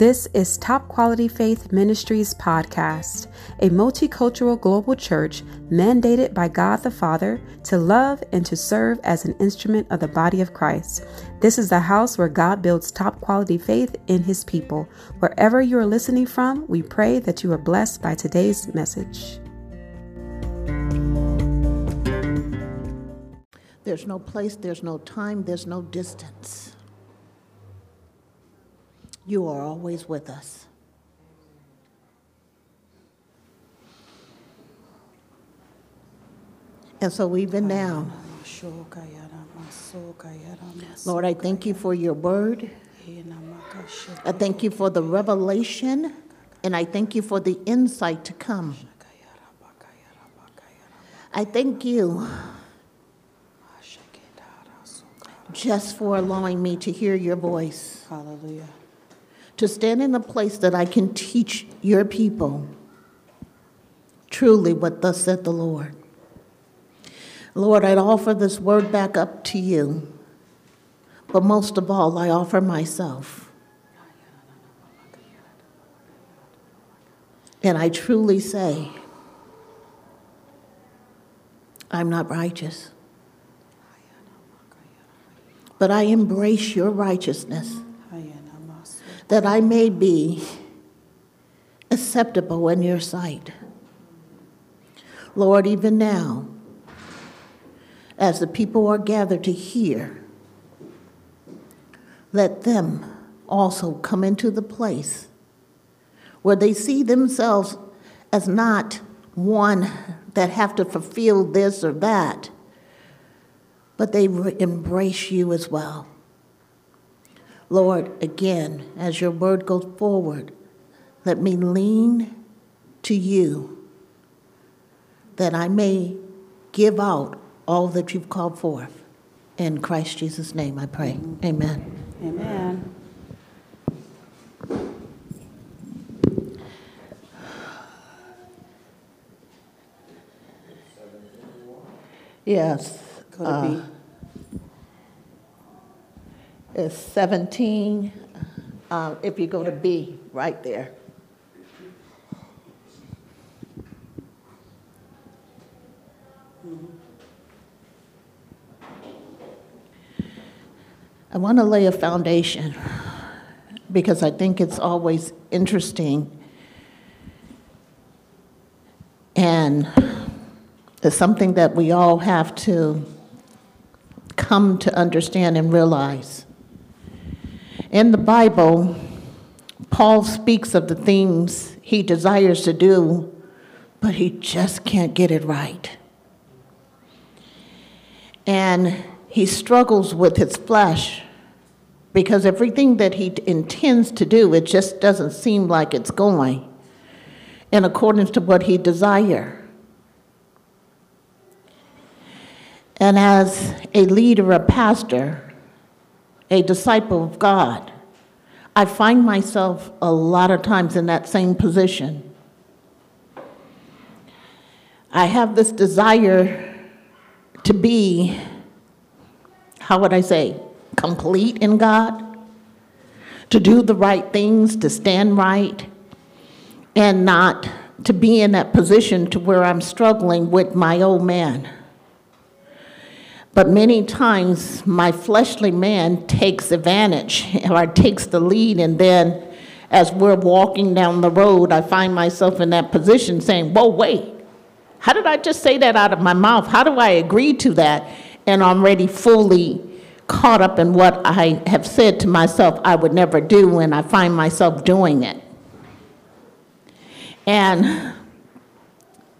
This is Top Quality Faith Ministries podcast, a multicultural global church mandated by God the Father to love and to serve as an instrument of the body of Christ. This is the house where God builds top quality faith in his people. Wherever you are listening from, we pray that you are blessed by today's message. There's no place, there's no time, there's no distance. You are always with us. And so, even now, Lord, I thank you for your word. I thank you for the revelation, and I thank you for the insight to come. I thank you just for allowing me to hear your voice. Hallelujah. To stand in a place that I can teach your people truly what thus said the Lord. Lord, I'd offer this word back up to you, but most of all, I offer myself. And I truly say, I'm not righteous but I embrace your righteousness, that I may be acceptable in your sight. Lord, even now, as the people are gathered to hear, let them also come into the place where they see themselves as not one that have to fulfill this or that, but they embrace you as well. Lord, again, as your word goes forward, let me lean to you that I may give out all that you've called forth. In Christ Jesus' name I pray. Amen. Amen. Yes. B. Uh, It's 17, uh, if you go to B, right there. I want to lay a foundation because I think it's always interesting and it's something that we all have to come to understand and realize. In the Bible, Paul speaks of the things he desires to do, but he just can't get it right. And he struggles with his flesh because everything that he intends to do, it just doesn't seem like it's going in accordance to what he desires. And as a leader, a pastor, a disciple of God, I find myself a lot of times in that same position. I have this desire to be, how would I say, complete in God, to do the right things, to stand right, and not to be in that position to where I'm struggling with my old man. But many times my fleshly man takes advantage or takes the lead, and then as we're walking down the road, I find myself in that position saying, Whoa, wait, how did I just say that out of my mouth? How do I agree to that? And I'm already fully caught up in what I have said to myself I would never do, and I find myself doing it. And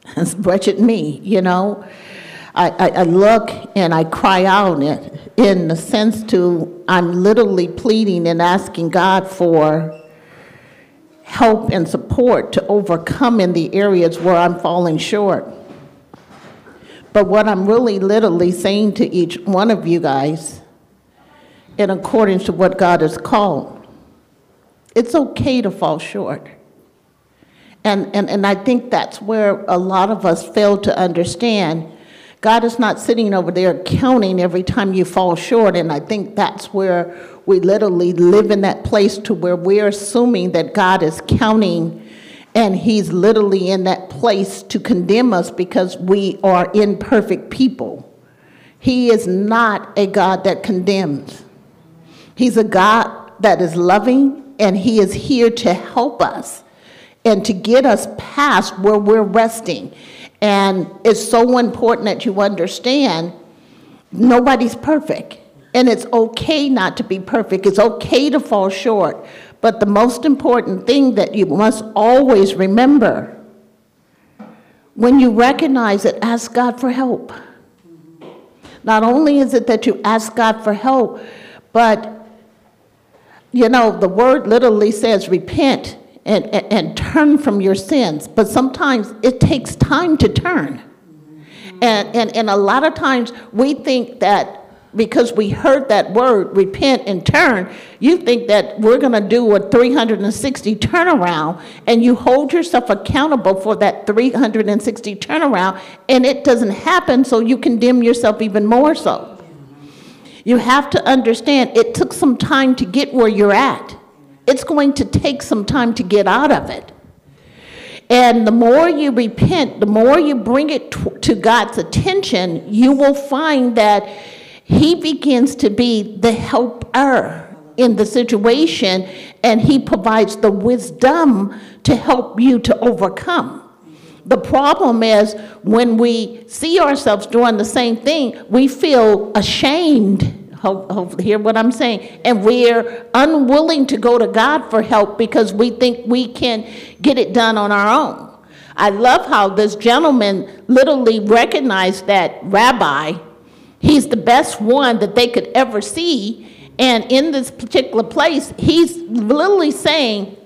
it's wretched me, you know. I, I, I look and I cry out in, in the sense to I'm literally pleading and asking God for help and support to overcome in the areas where I'm falling short. But what I'm really literally saying to each one of you guys, in accordance to what God has called, it's okay to fall short. And, and, and I think that's where a lot of us fail to understand God is not sitting over there counting every time you fall short. And I think that's where we literally live in that place to where we're assuming that God is counting and he's literally in that place to condemn us because we are imperfect people. He is not a God that condemns. He's a God that is loving and he is here to help us and to get us past where we're resting. And it's so important that you understand nobody's perfect. And it's okay not to be perfect. It's okay to fall short. But the most important thing that you must always remember when you recognize it, ask God for help. Not only is it that you ask God for help, but you know, the word literally says repent and, and, and turn from your sins. But sometimes it takes time to turn. And, and, and a lot of times we think that because we heard that word, repent and turn, you think that we're going to do a 360 turnaround and you hold yourself accountable for that 360 turnaround and it doesn't happen, so you condemn yourself even more so. You have to understand it took some time to get where you're at. It's going to take some time to get out of it. And the more you repent, the more you bring it to God's attention, you will find that He begins to be the helper in the situation and He provides the wisdom to help you to overcome. The problem is when we see ourselves doing the same thing, we feel ashamed. Hope, hope, hear what I'm saying. And we're unwilling to go to God for help because we think we can get it done on our own. I love how this gentleman literally recognized that rabbi. He's the best one that they could ever see. And in this particular place, he's literally saying,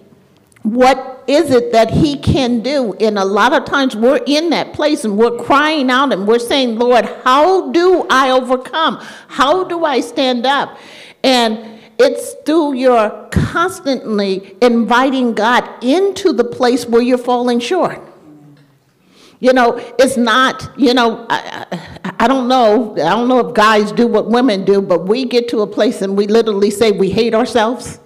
what is it that he can do? And a lot of times we're in that place and we're crying out and we're saying, Lord, how do I overcome? How do I stand up? And it's through your constantly inviting God into the place where you're falling short. You know, it's not, you know, I, I, I, don't know. I don't know if guys do what women do, but we get to a place and we literally say we hate ourselves.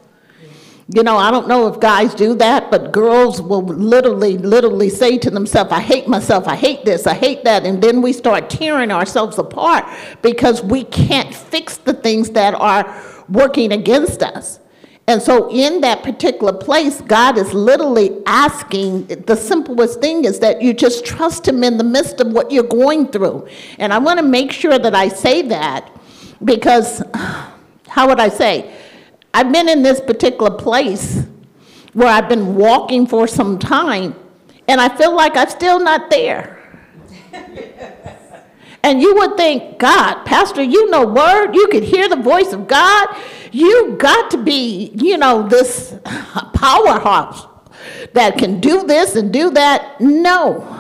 You know, I don't know if guys do that, but girls will literally, literally say to themselves, I hate myself, I hate this, I hate that. And then we start tearing ourselves apart because we can't fix the things that are working against us. And so, in that particular place, God is literally asking the simplest thing is that you just trust Him in the midst of what you're going through. And I want to make sure that I say that because, how would I say? I've been in this particular place where I've been walking for some time, and I feel like I'm still not there. and you would think, God, Pastor, you know word, you could hear the voice of God. You got to be, you know, this powerhouse that can do this and do that. No.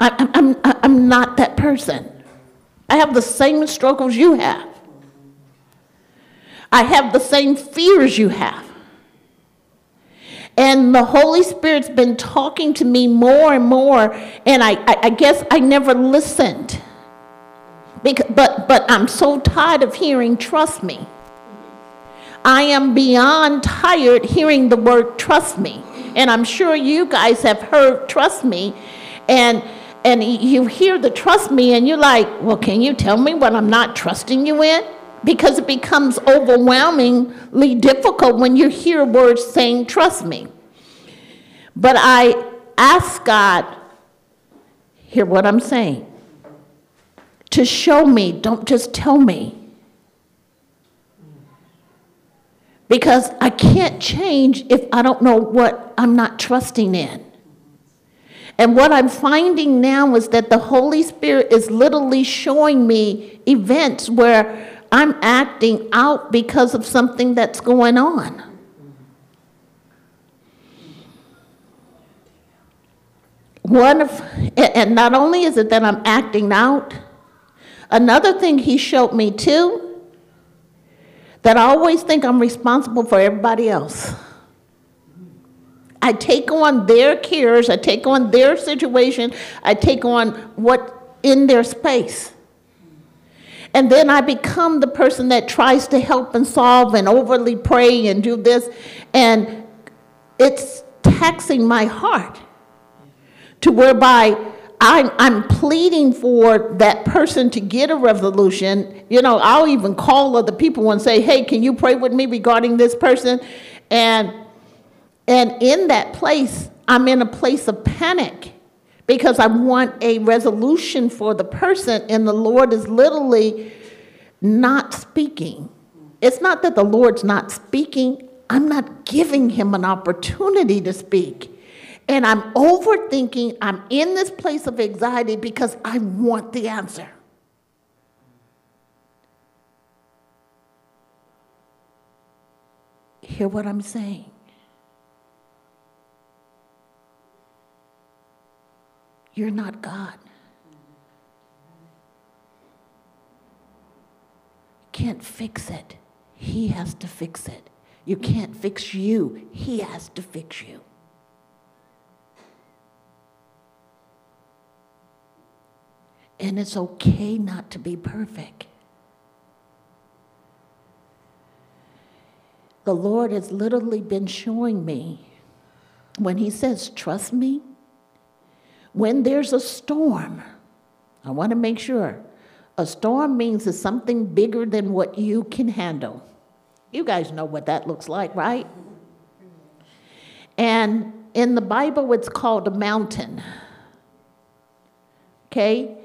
I, I'm, I'm not that person. I have the same struggles you have. I have the same fears you have. And the Holy Spirit's been talking to me more and more, and I, I, I guess I never listened. Because, but, but I'm so tired of hearing, trust me. I am beyond tired hearing the word trust me. And I'm sure you guys have heard trust me. And and you hear the trust me and you're like, well, can you tell me what I'm not trusting you in? Because it becomes overwhelmingly difficult when you hear words saying, trust me. But I ask God, hear what I'm saying, to show me, don't just tell me. Because I can't change if I don't know what I'm not trusting in. And what I'm finding now is that the Holy Spirit is literally showing me events where I'm acting out because of something that's going on. One of, and not only is it that I'm acting out, another thing he showed me too, that I always think I'm responsible for everybody else. I take on their cares, I take on their situation, I take on what in their space. And then I become the person that tries to help and solve and overly pray and do this. And it's taxing my heart to whereby I'm, I'm pleading for that person to get a resolution. You know, I'll even call other people and say, hey, can you pray with me regarding this person? And, and in that place, I'm in a place of panic because I want a resolution for the person, and the Lord is literally not speaking. It's not that the Lord's not speaking, I'm not giving him an opportunity to speak. And I'm overthinking, I'm in this place of anxiety because I want the answer. Hear what I'm saying? You're not God. Can't fix it. He has to fix it. You can't fix you. He has to fix you. And it's okay not to be perfect. The Lord has literally been showing me when He says, Trust me, when there's a storm, I want to make sure a storm means it's something bigger than what you can handle. You guys know what that looks like, right? And in the Bible, it's called a mountain. Okay?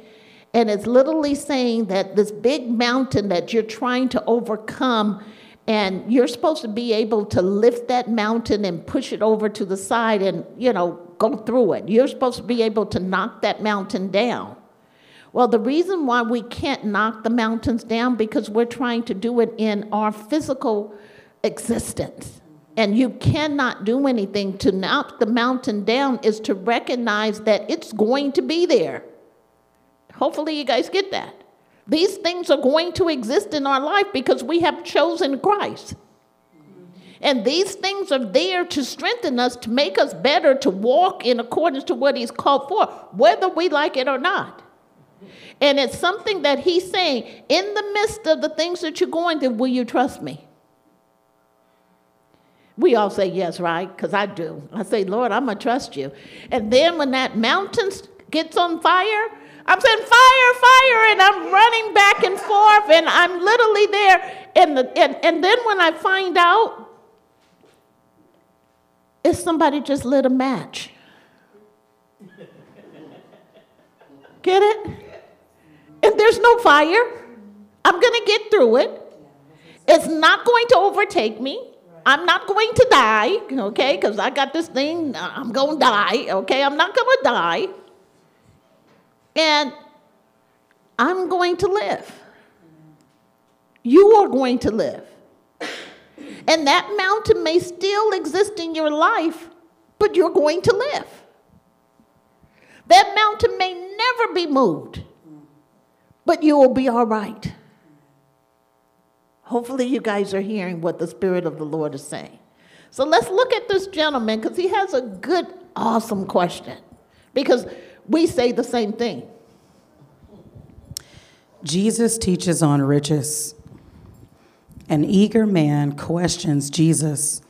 And it's literally saying that this big mountain that you're trying to overcome, and you're supposed to be able to lift that mountain and push it over to the side and, you know, go through it. You're supposed to be able to knock that mountain down. Well, the reason why we can't knock the mountains down because we're trying to do it in our physical existence. And you cannot do anything to knock the mountain down is to recognize that it's going to be there. Hopefully, you guys get that. These things are going to exist in our life because we have chosen Christ. And these things are there to strengthen us, to make us better, to walk in accordance to what He's called for, whether we like it or not. And it's something that He's saying, in the midst of the things that you're going through, will you trust me? We all say yes, right? Because I do. I say, Lord, I'm going to trust you. And then when that mountain gets on fire, I'm saying fire, fire, and I'm running back and forth, and I'm literally there. And, the, and, and then when I find out, it's somebody just lit a match. Get it? And there's no fire. I'm going to get through it. It's not going to overtake me. I'm not going to die, okay, because I got this thing, I'm going to die, okay? I'm not going to die. And I'm going to live. You are going to live. And that mountain may still exist in your life, but you're going to live. That mountain may never be moved, but you will be all right. Hopefully, you guys are hearing what the Spirit of the Lord is saying. So let's look at this gentleman because he has a good, awesome question. Because we say the same thing. Jesus teaches on riches. An eager man questions Jesus.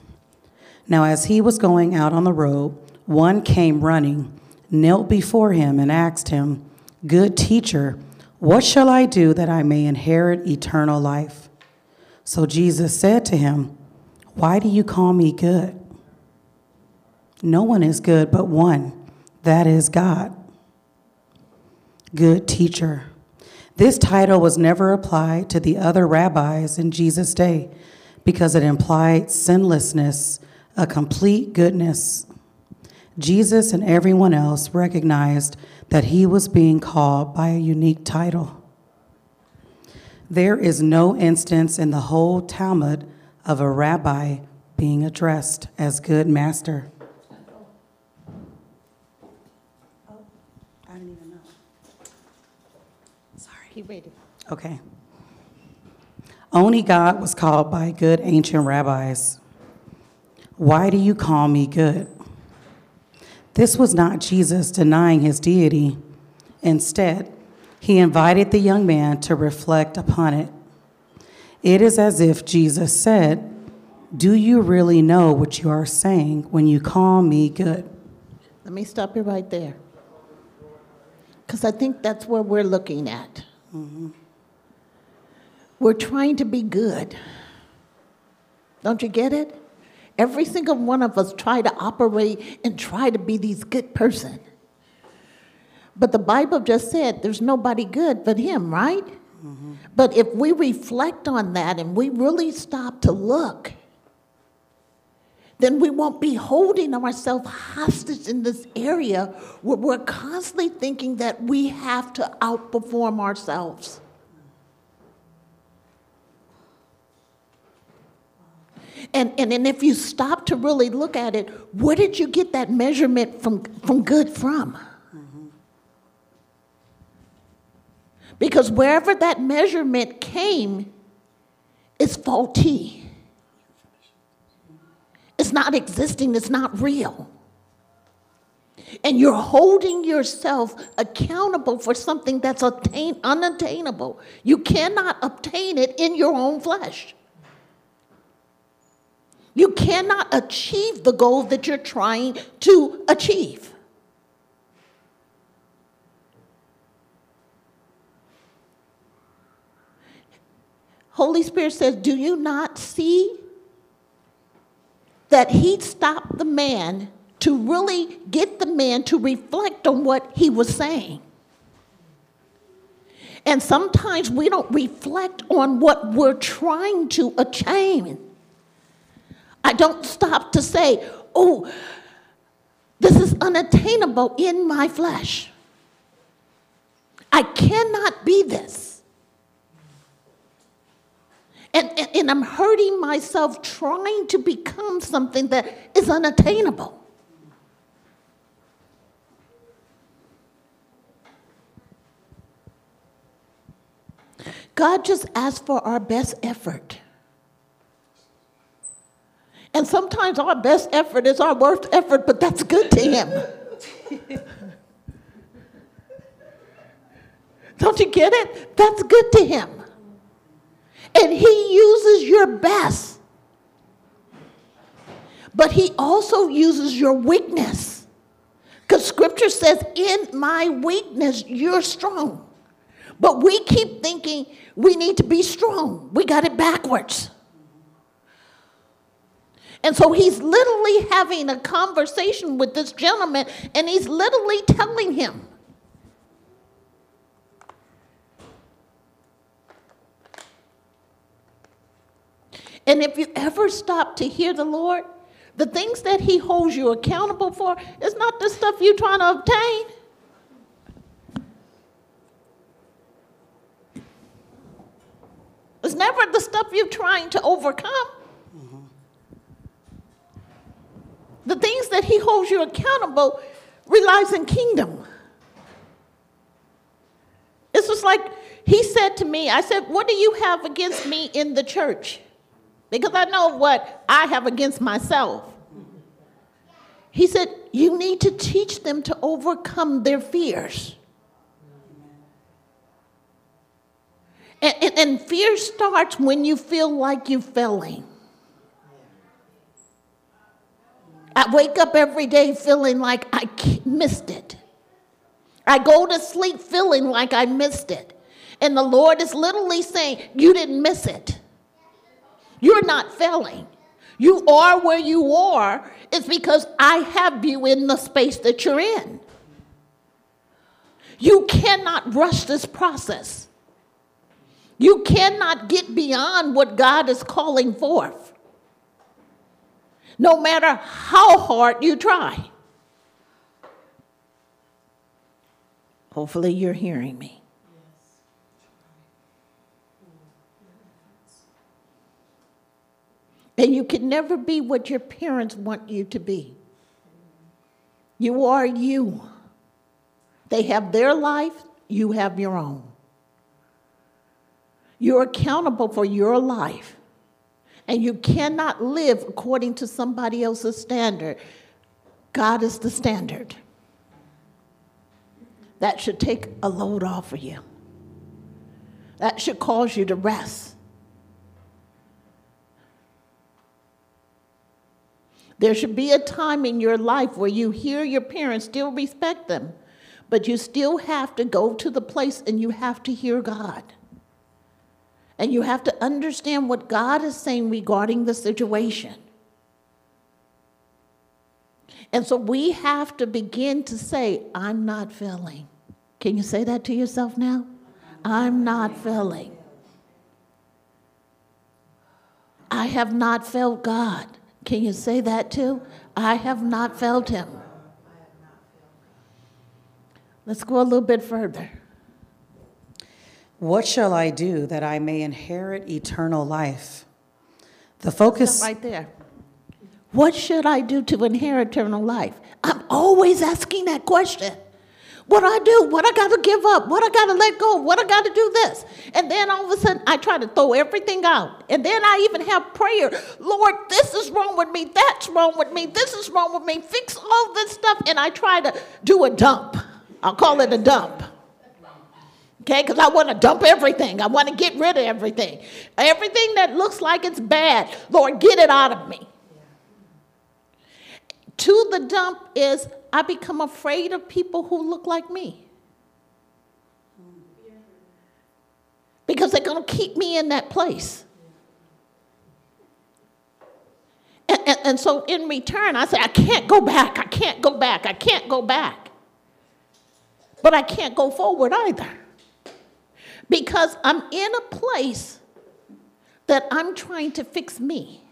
Now, as he was going out on the road, one came running, knelt before him, and asked him, Good teacher, what shall I do that I may inherit eternal life? So Jesus said to him, Why do you call me good? No one is good but one, that is God. Good teacher. This title was never applied to the other rabbis in Jesus' day because it implied sinlessness, a complete goodness. Jesus and everyone else recognized that he was being called by a unique title. There is no instance in the whole Talmud of a rabbi being addressed as good master. Waited. Okay. Only God was called by good ancient rabbis. Why do you call me good? This was not Jesus denying his deity. Instead, he invited the young man to reflect upon it. It is as if Jesus said, Do you really know what you are saying when you call me good? Let me stop you right there. Because I think that's where we're looking at. Mm-hmm. We're trying to be good. Don't you get it? Every single one of us try to operate and try to be these good person. But the Bible just said there's nobody good but him, right? Mm-hmm. But if we reflect on that and we really stop to look, then we won't be holding ourselves hostage in this area where we're constantly thinking that we have to outperform ourselves. And, and, and if you stop to really look at it, where did you get that measurement from, from good from? Because wherever that measurement came, it's faulty. It's not existing, it's not real. And you're holding yourself accountable for something that's attain, unattainable. You cannot obtain it in your own flesh. You cannot achieve the goal that you're trying to achieve. Holy Spirit says, Do you not see that he stopped the man to really get the man to reflect on what he was saying? And sometimes we don't reflect on what we're trying to attain. I don't stop to say, oh, this is unattainable in my flesh. I cannot be this. And, and, and, I'm hurting myself trying to become something that is unattainable. God just asks for our best effort. And sometimes our best effort is our worst effort, but that's good to Him. Don't you get it? That's good to Him. And He uses your best. But He also uses your weakness. Because Scripture says, In my weakness, you're strong. But we keep thinking we need to be strong. We got it backwards. And so he's literally having a conversation with this gentleman, and he's literally telling him, And if you ever stop to hear the Lord, the things that He holds you accountable for is not the stuff you're trying to obtain. It's never the stuff you're trying to overcome. The things that he holds you accountable relies in kingdom. It's just like he said to me, I said, What do you have against me in the church? Because I know what I have against myself. He said, You need to teach them to overcome their fears. And, and, and fear starts when you feel like you're failing. I wake up every day feeling like I missed it. I go to sleep feeling like I missed it. And the Lord is literally saying, You didn't miss it. You're not failing. You are where you are. It's because I have you in the space that you're in. You cannot rush this process. You cannot get beyond what God is calling forth no matter how hard you try. Hopefully, you're hearing me. And you can never be what your parents want you to be. You are you. They have their life, you have your own. You're accountable for your life. And you cannot live according to somebody else's standard. God is the standard. That should take a load off of you. That should cause you to rest. There should be a time in your life where you hear your parents, still respect them, but you still have to go to the place and you have to hear God. And you have to understand what God is saying regarding the situation. And so we have to begin to say, I'm not feeling. Can you say that to yourself now? I'm not feeling. I have not felt God. Can you say that too? I have not felt Him. Let's go a little bit further. What shall I do that I may inherit eternal life? The focus. Right there. What should I do to inherit eternal life? I'm always asking that question. What do I do? What I got to give up? What I got to let go? What I got to do this? And then all of a sudden, I try to throw everything out. And then I even have prayer. Lord, this is wrong with me. That's wrong with me. This is wrong with me. Fix all this stuff. And I try to do a dump. I'll call it a dump. Okay, because I want to dump everything. I want to get rid of everything. Everything that looks like it's bad, Lord, get it out of me. To the dump is I become afraid of people who look like me. Because they're going to keep me in that place. And, and, and, so in return, I say, I can't go back. I can't go back. I can't go back. But I can't go forward either. Because I'm in a place that I'm trying to fix me.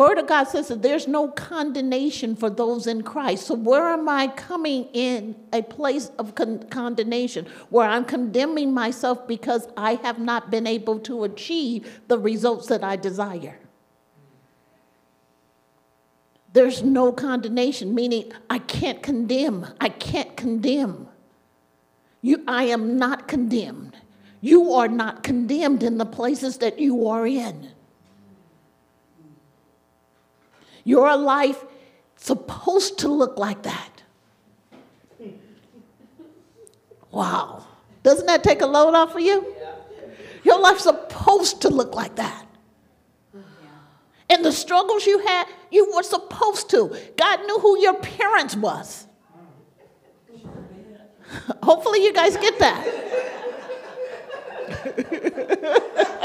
Word of God says that there's no condemnation for those in Christ. So, where am I coming in a place of con- condemnation where I'm condemning myself because I have not been able to achieve the results that I desire? There's no condemnation, meaning I can't condemn. I can't condemn. You, I am not condemned. You are not condemned in the places that you are in. Your life supposed to look like that. Wow. Doesn't that take a load off of you? Your life's supposed to look like that. And the struggles you had, you were supposed to. God knew who your parents was. Hopefully you guys get that.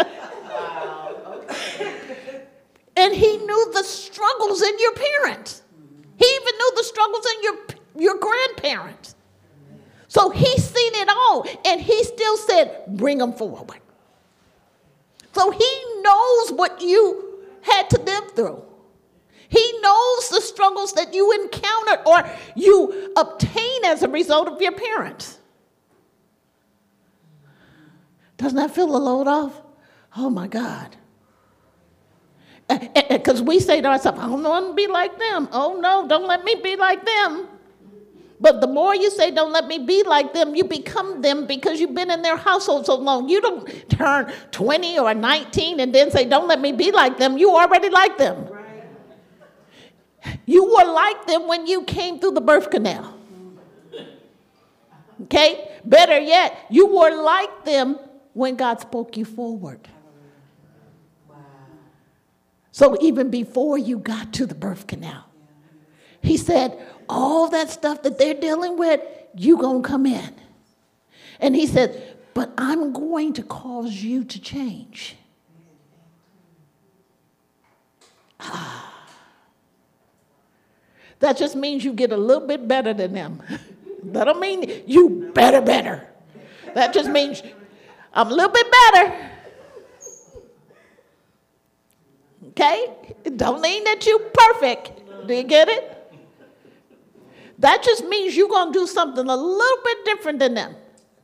And he knew the struggles in your parents. He even knew the struggles in your, your grandparents. So he's seen it all, and he still said, Bring them forward. So he knows what you had to live through. He knows the struggles that you encountered or you obtain as a result of your parents. Doesn't that feel a load off? Oh my God. Because we say to ourselves, I don't want to be like them. Oh no, don't let me be like them. But the more you say, don't let me be like them, you become them because you've been in their household so long. You don't turn 20 or 19 and then say, don't let me be like them. You already like them. You were like them when you came through the birth canal. Okay? Better yet, you were like them when God spoke you forward. So even before you got to the birth canal, he said, all that stuff that they're dealing with, you gonna come in. And he said, but I'm going to cause you to change. Ah. That just means you get a little bit better than them. that don't mean you better, better. That just means I'm a little bit better. Okay? It don't mean that you're perfect. Do you get it? That just means you're going to do something a little bit different than them.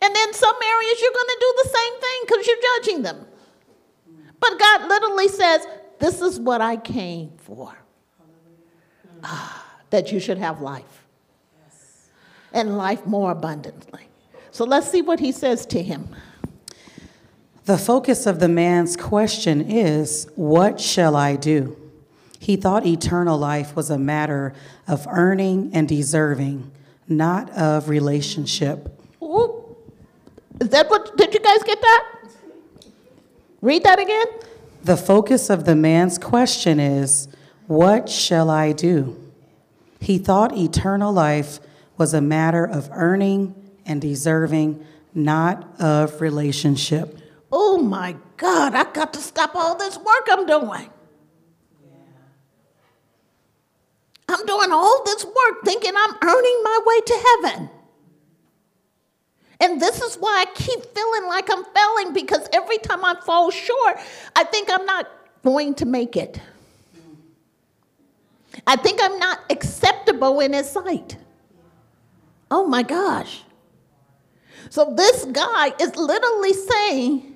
And then some areas, you're going to do the same thing because you're judging them. But God literally says, This is what I came for. Ah, that you should have life. And life more abundantly. So let's see what he says to him. The focus of the man's question is, What shall I do? He thought eternal life was a matter of earning and deserving, not of relationship. Ooh. Is that what, did you guys get that? Read that again. The focus of the man's question is, What shall I do? He thought eternal life was a matter of earning and deserving, not of relationship. Oh my God, I got to stop all this work I'm doing. I'm doing all this work thinking I'm earning my way to heaven. And this is why I keep feeling like I'm failing because every time I fall short, I think I'm not going to make it. I think I'm not acceptable in his sight. Oh my gosh. So this guy is literally saying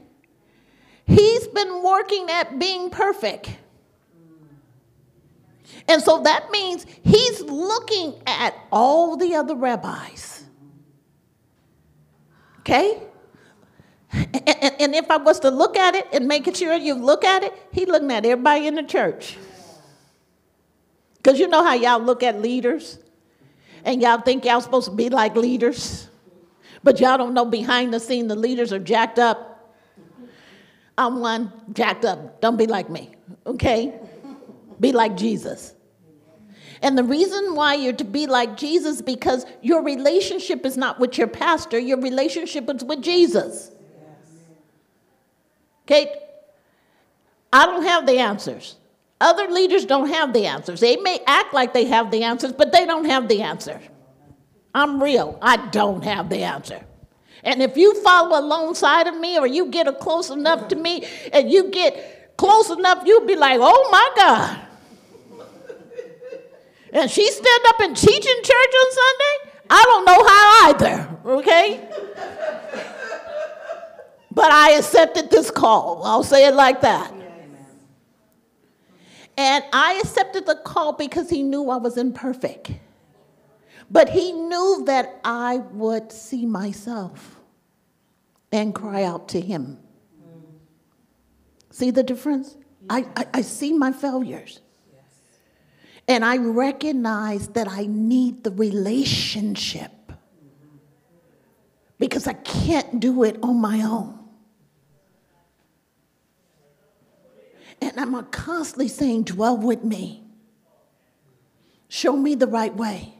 he's been working at being perfect. And so that means he's looking at all the other rabbis. Okay? And, and, and, if I was to look at it and making sure you look at it, he's looking at everybody in the church. Because you know how y'all look at leaders? And y'all think y'all supposed to be like leaders? But y'all don't know behind the scene the leaders are jacked up. I'm one jacked up. Don't be like me, okay? Be like Jesus. And the reason why you're to be like Jesus because your relationship is not with your pastor, your relationship is with Jesus. Okay? I don't have the answers. Other leaders don't have the answers. They may act like they have the answers, but they don't have the answer. I'm real. I don't have the answer. And if you follow alongside of me or you get close enough to me and you get close enough, you'll be like, oh my God. And she stand up and teach in church on Sunday? I don't know how either, okay? but I accepted this call. I'll say it like that. And I accepted the call because he knew I was imperfect. But he knew that I would see myself and cry out to him. See the difference? I, I, I see my failures. And I recognize that I need the relationship because I can't do it on my own. And I'm constantly saying, Dwell with me, show me the right way.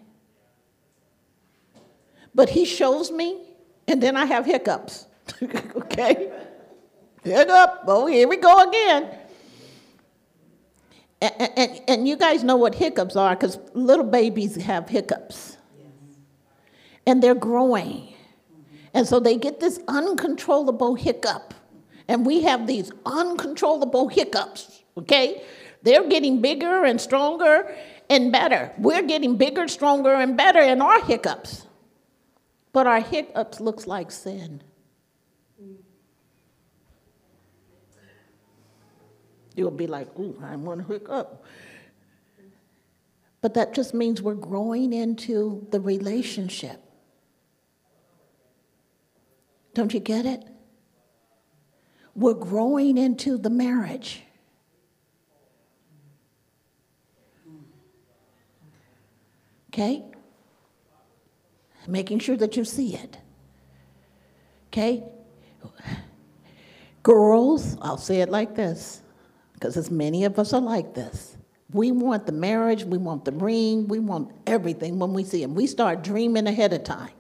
But he shows me, and then I have hiccups. okay? Hiccup. Oh, here we go again. And, and, and you guys know what hiccups are because little babies have hiccups. Yes. And they're growing. And so they get this uncontrollable hiccup. And we have these uncontrollable hiccups, okay? They're getting bigger and stronger and better. We're getting bigger, stronger, and better in our hiccups. But our hiccups looks like sin. You'll be like, ooh, I want to hook up. But that just means we're growing into the relationship. Don't you get it? We're growing into the marriage. Okay? Making sure that you see it. Okay? Girls, I'll say it like this because as many of us are like this. We want the marriage, we want the ring, we want everything when we see him. We start dreaming ahead of time.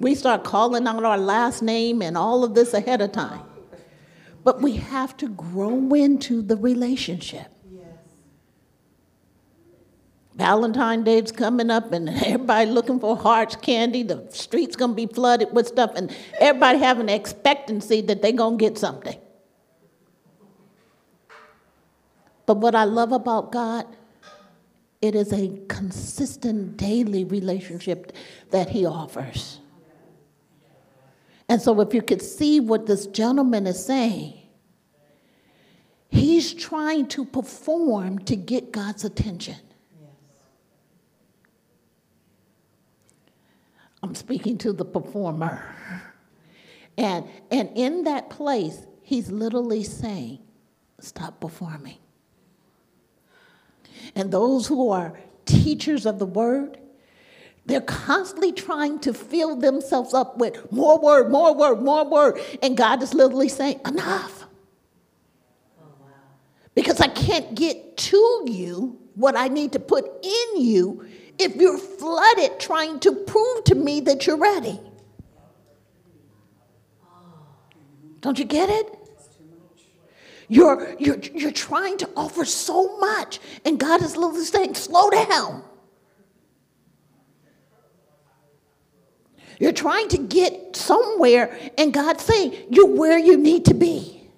We start calling out our last name and all of this ahead of time. But we have to grow into the relationship. Yes. Valentine Day's coming up, and everybody looking for hearts, candy. The street's gonna be flooded with stuff, and everybody having an expectancy that they're gonna get something. But what I love about God, it is a consistent daily relationship that He offers. And so, if you could see what this gentleman is saying, he's trying to perform to get God's attention. I'm speaking to the performer. And, and in that place, he's literally saying, Stop performing. And those who are teachers of the word, they're constantly trying to fill themselves up with more word, more word, more word. And God is literally saying, enough. Because I can't get to you what I need to put in you if you're flooded trying to prove to me that you're ready. Don't you get it? You're, you're, you're trying to offer so much, and God is literally saying, slow down. You're trying to get somewhere, and God's saying, You're where you need to be.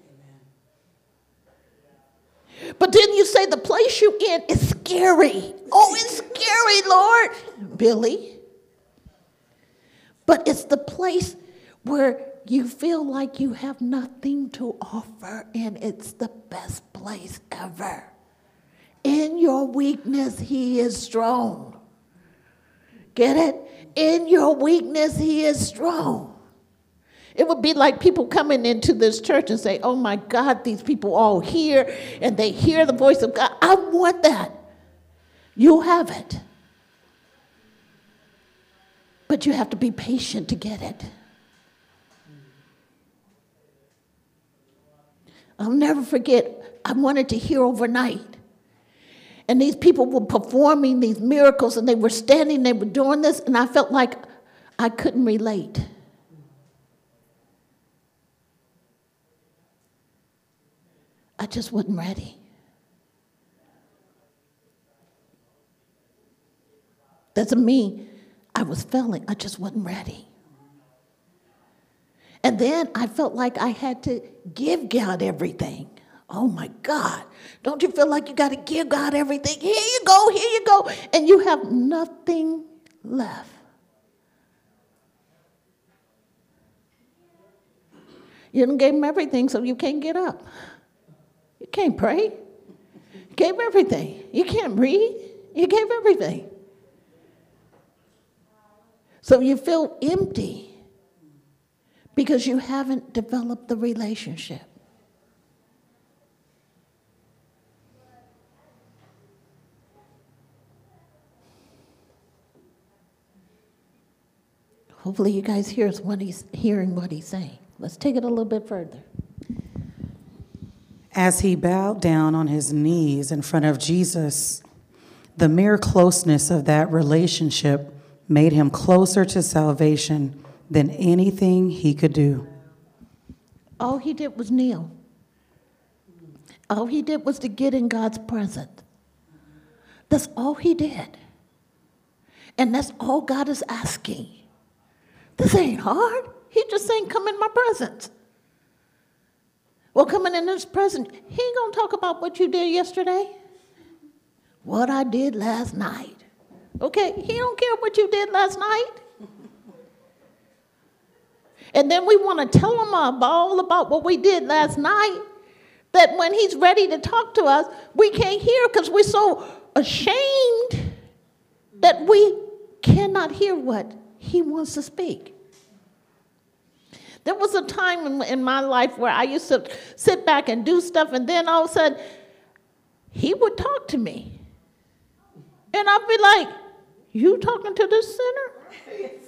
But then you say the place you're in is scary. Oh, it's scary, Lord. Billy. But it's the place where you feel like you have nothing to offer, and it's the best place ever. In your weakness, He is strong. Get it? In your weakness, He is strong. It would be like people coming into this church and say, Oh my God, these people all hear and they hear the voice of God. I want that. You'll have it. But you have to be patient to get it. I'll never forget, I wanted to hear overnight. And these people were performing these miracles and they were standing, they were doing this, and I felt like I couldn't relate. I just wasn't ready. Doesn't mean I was failing, I just wasn't ready. And then I felt like I had to give God everything. Oh my God. Don't you feel like you got to give God everything? Here you go, here you go. And you have nothing left. You didn't give him everything, so you can't get up. You can't pray. You gave everything. You can't read. You gave everything. So you feel empty because you haven't developed the relationship. Hopefully, you guys hear what he's hearing what he's saying. Let's take it a little bit further. As he bowed down on his knees in front of Jesus, the mere closeness of that relationship made him closer to salvation than anything he could do. All he did was kneel. All he did was to get in God's presence. That's all he did. And that's all God is asking. This ain't hard. He just saying, Come in my presence. Well, coming in his presence, he ain't gonna talk about what you did yesterday. What I did last night. Okay, he don't care what you did last night. And then we want to tell him all about what we did last night. That when he's ready to talk to us, we can't hear because we're so ashamed that we cannot hear what he wants to speak. There was a time in, in my life where I used to sit back and do stuff, and then all of a sudden, he would talk to me. And I'd be like, You talking to this sinner?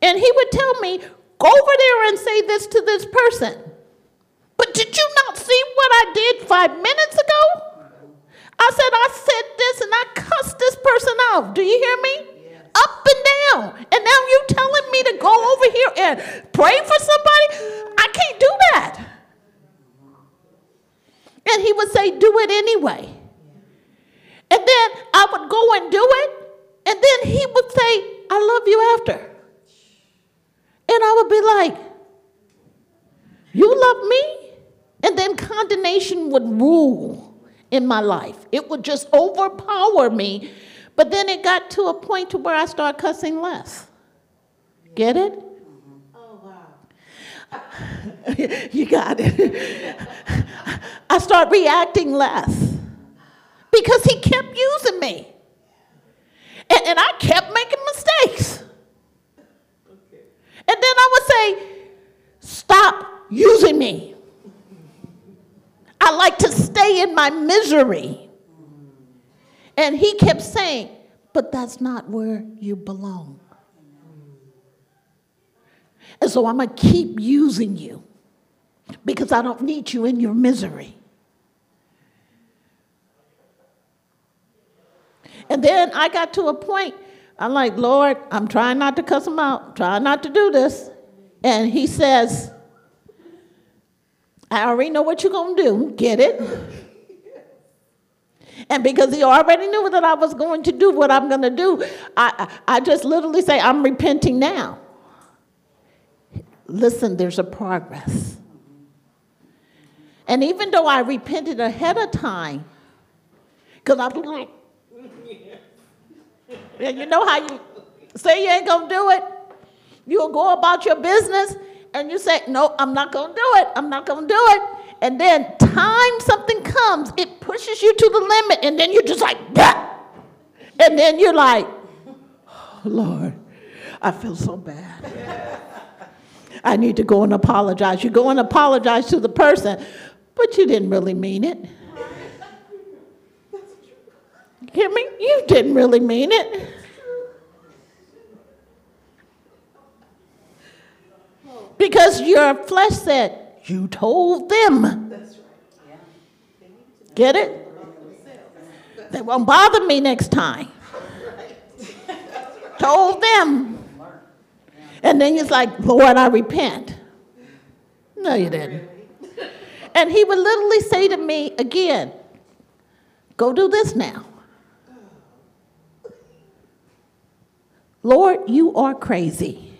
And he would tell me, Go over there and say this to this person. But did you not see what I did five minutes ago? I said, I said this and I cussed this person out. Do you hear me? up and down. And now you're telling me to go over here and pray for somebody? I can't do that. And he would say, Do it anyway. And then I would go and do it. And then he would say, I love you after. And I would be like, You love me? And then condemnation would rule in my life. It would just overpower me but then it got to a point to where I started cussing less. Get it? Oh, wow. you got it. I start reacting less because he kept using me. And, and I kept making mistakes. And then I would say, Stop using me. I like to stay in my misery. And he kept saying, But that's not where you belong. And so I'm going to keep using you because I don't need you in your misery. And then I got to a point, I'm like, Lord, I'm trying not to cuss him out, trying not to do this. And he says, I already know what you're going to do. Get it? And because he already knew that I was going to do what I'm going to do, I, I just literally say, I'm repenting now. Listen, there's a progress. And even though I repented ahead of time, because I'm like, and you know how you say you ain't gonna do it? You'll go about your business and you say, No, I'm not gonna do it. I'm not gonna do it. And then time something comes, it pushes you to the limit, and then you're just like, bah! and then you're like, oh, Lord, I feel so bad. I need to go and apologize. You go and apologize to the person, but you didn't really mean it. Hear me? You didn't really mean it. Because your flesh said, You told them. Get it? They won't bother me next time. Told them. And then he's like, Lord, I repent. No, you didn't. And he would literally say to me again, Go do this now. Lord, you are crazy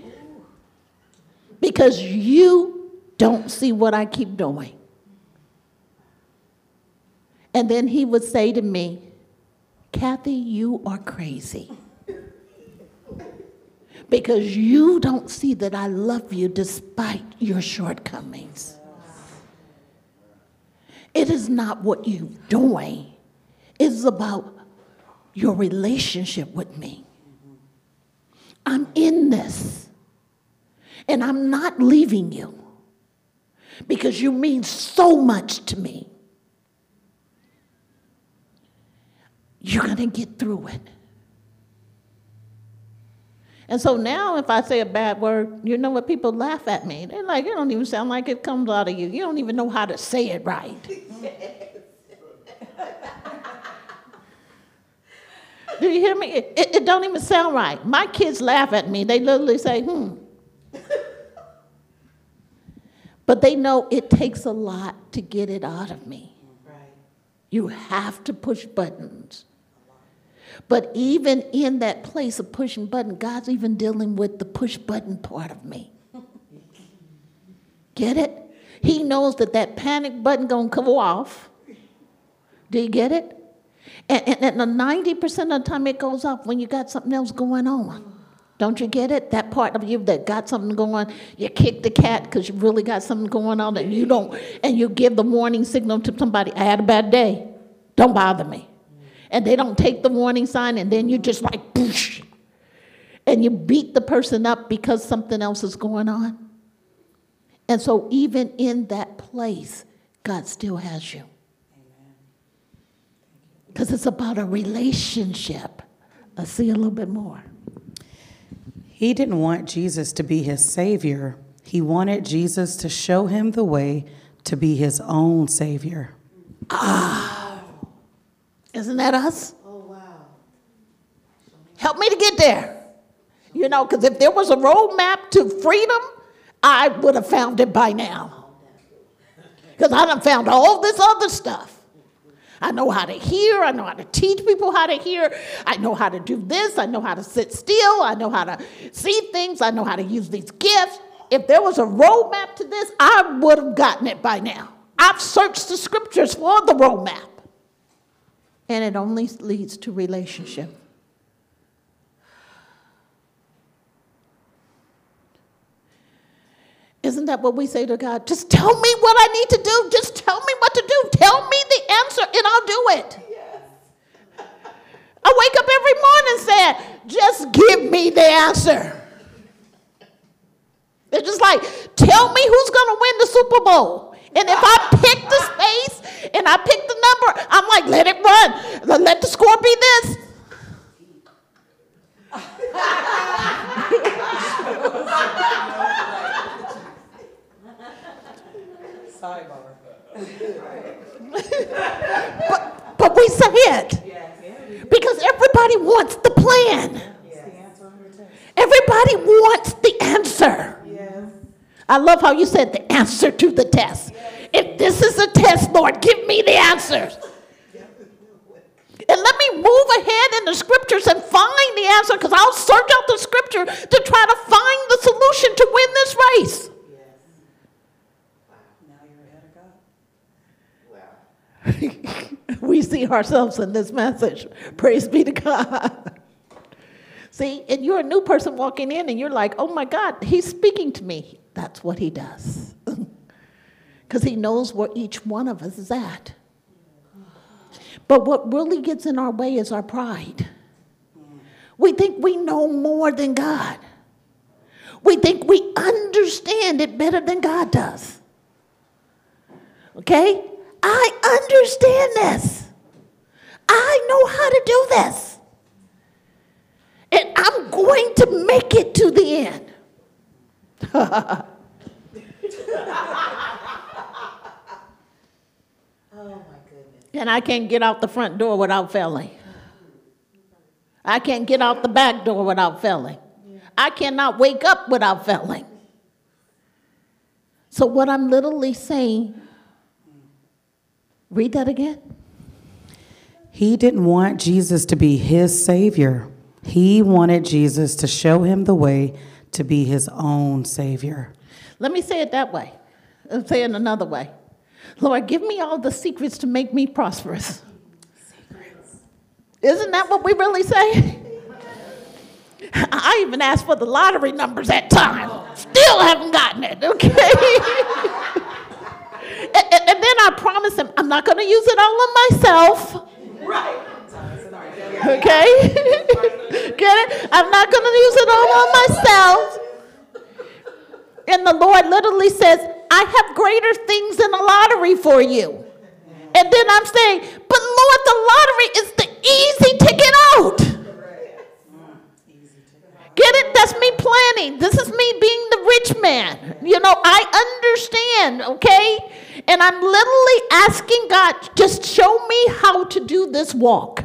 because you don't see what I keep doing. And then he would say to me, Kathy, you are crazy. Because you don't see that I love you despite your shortcomings. It is not what you're doing, it's about your relationship with me. I'm in this. And I'm not leaving you because you mean so much to me. You're going to get through it. And so now, if I say a bad word, you know what? People laugh at me. They're like, it don't even sound like it comes out of you. You don't even know how to say it right. Do you hear me? It, it, it, don't even sound right. My kids laugh at me. They literally say, hmm. but they know it takes a lot to get it out of me. Right. You have to push buttons. But even in that place of pushing button, God's even dealing with the push button part of me. Get it? He knows that that panic button gonna go off. Do you get it? And, and, and 90% of the time it goes off when you got something else going on. Don't you get it? That part of you that got something going you kick the cat because you really got something going on and you don't, and you give the warning signal to somebody, I had a bad day. Don't bother me. And they don't take the warning sign and then you just like, and you beat the person up because something else is going on. And so even in that place, God still has you because it's about a relationship. Let's see a little bit more. He didn't want Jesus to be his savior, he wanted Jesus to show him the way to be his own savior. Ah, isn't that us? Oh, wow. Help me to get there. You know, because if there was a roadmap to freedom, I would have found it by now. Because I done found all this other stuff. I know how to hear. I know how to teach people how to hear. I know how to do this. I know how to sit still. I know how to see things. I know how to use these gifts. If there was a roadmap to this, I would have gotten it by now. I've searched the scriptures for the roadmap. And it only leads to relationship. Isn't that what we say to God? Just tell me what I need to do. Just tell me what to do. Tell me the answer and I'll do it. Yes. I wake up every morning saying, just give me the answer. It's just like, tell me who's going to win the Super Bowl. And if I pick the space and I pick the number. I'm like, let it run. Let the score be this. Sidebar. but, but we say it because everybody wants the plan. Everybody wants the answer. I love how you said the answer to the test. If this is a test, Lord, give me the answers. And let me move ahead in the scriptures and find the answer because I'll search out the scripture to try to find the solution to win this race. we see ourselves in this message. Praise be to God. See, and you're a new person walking in and you're like, oh my God, he's speaking to me. That's what he does. Because he knows where each one of us is at. But what really gets in our way is our pride. We think we know more than God. We think we understand it better than God does. Okay? I understand this. I know how to do this. And I'm going to make it to the end. oh my goodness. And I can't get out the front door without failing. I can't get out the back door without failing. I cannot wake up without failing. So, what I'm literally saying Read that again. He didn't want Jesus to be his savior. He wanted Jesus to show him the way to be his own savior. Let me say it that way. I'll say it another way. Lord, give me all the secrets to make me prosperous. Secrets. Isn't that what we really say? I even asked for the lottery numbers at time. Still haven't gotten it, okay? And, and, then I promise him, I'm not going to use it all on myself. Right. Okay? Get it? I'm not going to use it all on myself. And the Lord literally says, I have greater things than the lottery for you. And then I'm saying, but Lord, the lottery is the easy ticket out. Get it? That's me planning. This is me being the rich man. You know, I understand, okay? And I'm literally asking God, just show me how to do this walk.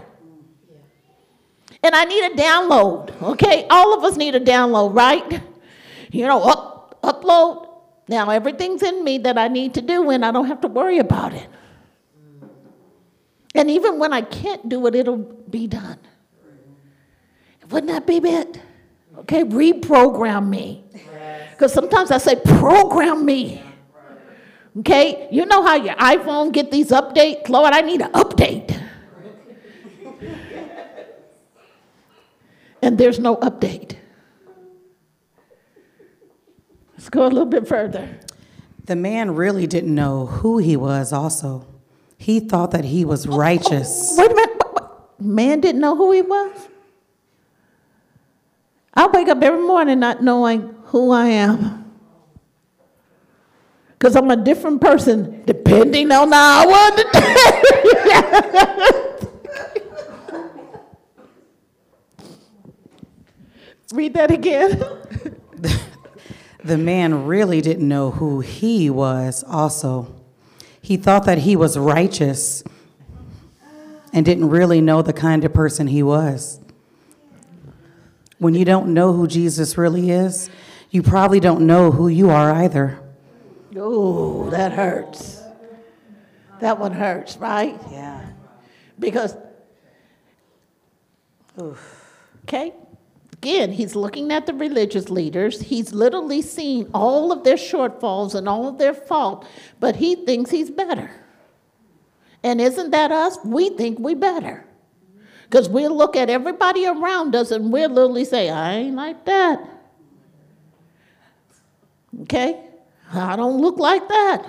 And I need a download, okay? All of us need a download, right? You know, up, upload. Now, everything's in me that I need to do, and I don't have to worry about it. And even when I can't do it, it'll be done. Wouldn't that be it? Okay, reprogram me. Because sometimes I say, program me. Okay? You know how your iPhone get these updates? Lord, I need an update. and there's no update. Let's go a little bit further. The man really didn't know who he was, also. He thought that he was oh, oh, righteous. Oh, wait a minute. Man didn't know who he was? I wake up every morning not knowing who I am because I'm a different person depending on the hour. Read that again. the man really didn't know who he was, also. He thought that he was righteous and didn't really know the kind of person he was. When you don't know who Jesus really is, you probably don't know who you are either. Oh, that hurts. That one hurts, right? Yeah. Because, oof. okay, again, he's looking at the religious leaders. He's literally seen all of their shortfalls and all of their fault, but he thinks he's better. And isn't that us? We think we're better. Because we'll look at everybody around us and we'll literally say, I ain't like that. Okay? I don't look like that.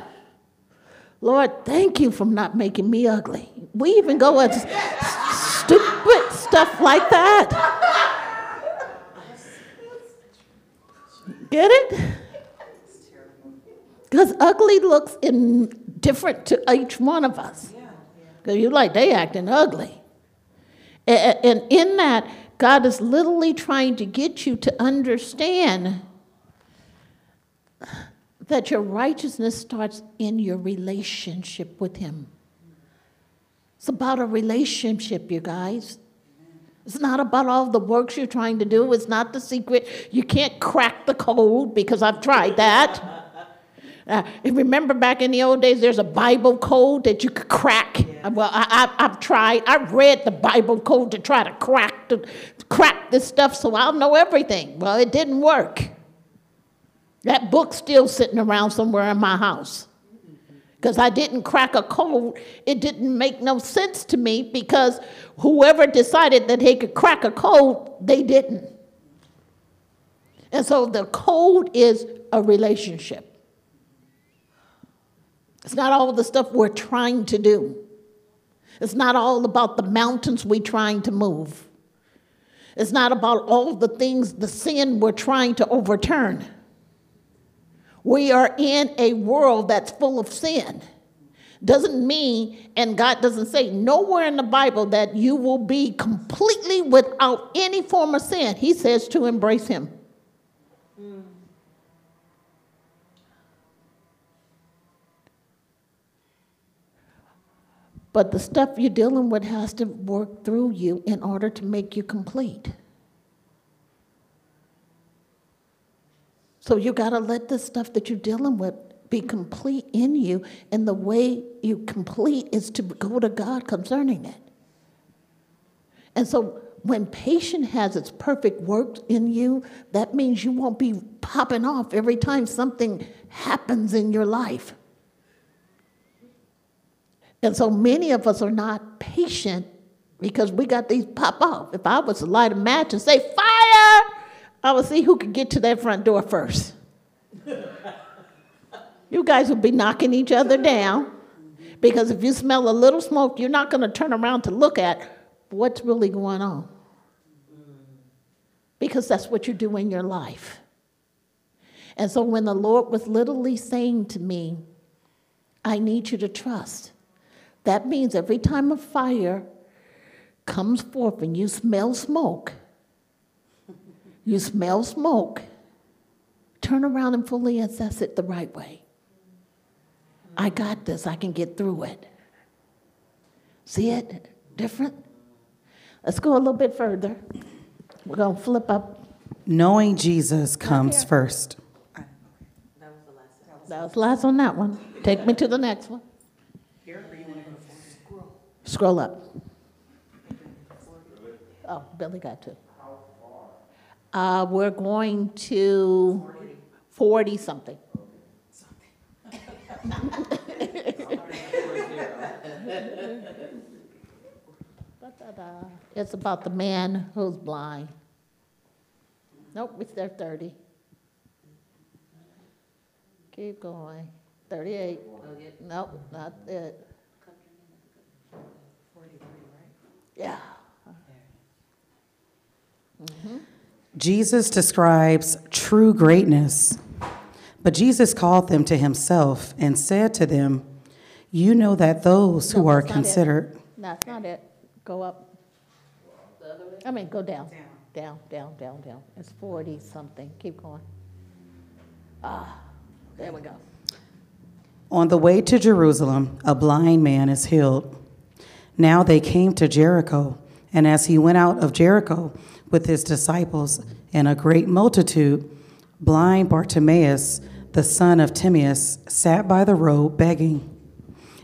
Lord, thank you for not making me ugly. We even go at stupid stuff like that. Get it? Because ugly looks in different to each one of us. Because you're like, they acting ugly. And in that, God is literally trying to get you to understand that your righteousness starts in your relationship with Him. It's about a relationship, you guys. It's not about all the works you're trying to do. It's not the secret. You can't crack the code because I've tried that. Uh, remember back in the old days, there's a Bible code that you could crack. Yeah. Well, I, have tried. I've read the Bible code to try to crack the, crack this stuff so I'll know everything. Well, it didn't work. That book's still sitting around somewhere in my house because I didn't crack a code. It didn't make no sense to me because whoever decided that they could crack a code, they didn't. And so the code is a relationship. It's not all the stuff we're trying to do. It's not all about the mountains we're trying to move. It's not about all the things, the sin we're trying to overturn. We are in a world that's full of sin. Doesn't mean, and God doesn't say nowhere in the Bible that you will be completely without any form of sin. He says to embrace Him. Hmm. But the stuff you're dealing with has to work through you in order to make you complete. So you got to let the stuff that you're dealing with be complete in you. And the way you complete is to go to God concerning it. And so when patience has its perfect work in you, that means you won't be popping off every time something happens in your life. And so many of us are not patient because we got these pop off. If I was to light a match and say, fire, I would see who could get to that front door first. you guys will be knocking each other down because if you smell a little smoke, you're not going to turn around to look at what's really going on. Because that's what you do in your life. And so when the Lord was literally saying to me, I need you to trust, that means every time a fire comes forth and you smell smoke, you smell smoke, turn around and fully assess it the right way. I got this, I can get through it. See it different? Let's go a little bit further. We're going to flip up. Knowing Jesus comes first. That was the last one That was the last on that one. Take me to the next one. Scroll up. Oh, Billy got to. Uh, we're going to 40 something. it's about the man who's blind. Nope, it's there 30. Keep going. 38. Nope, not it. Yeah. Mm-hmm. Jesus describes true greatness. But Jesus called them to himself and said to them, You know that those who no, are considered. That's not it. Go up. I mean, go down. Down, down, down, down. It's 40 something. Keep going. Ah, there we go. On the way to Jerusalem, a blind man is healed. Now they came to Jericho, and as he went out of Jericho, with his disciples and a great multitude, blind Bartimaeus, the son of Timaeus, sat by the road begging.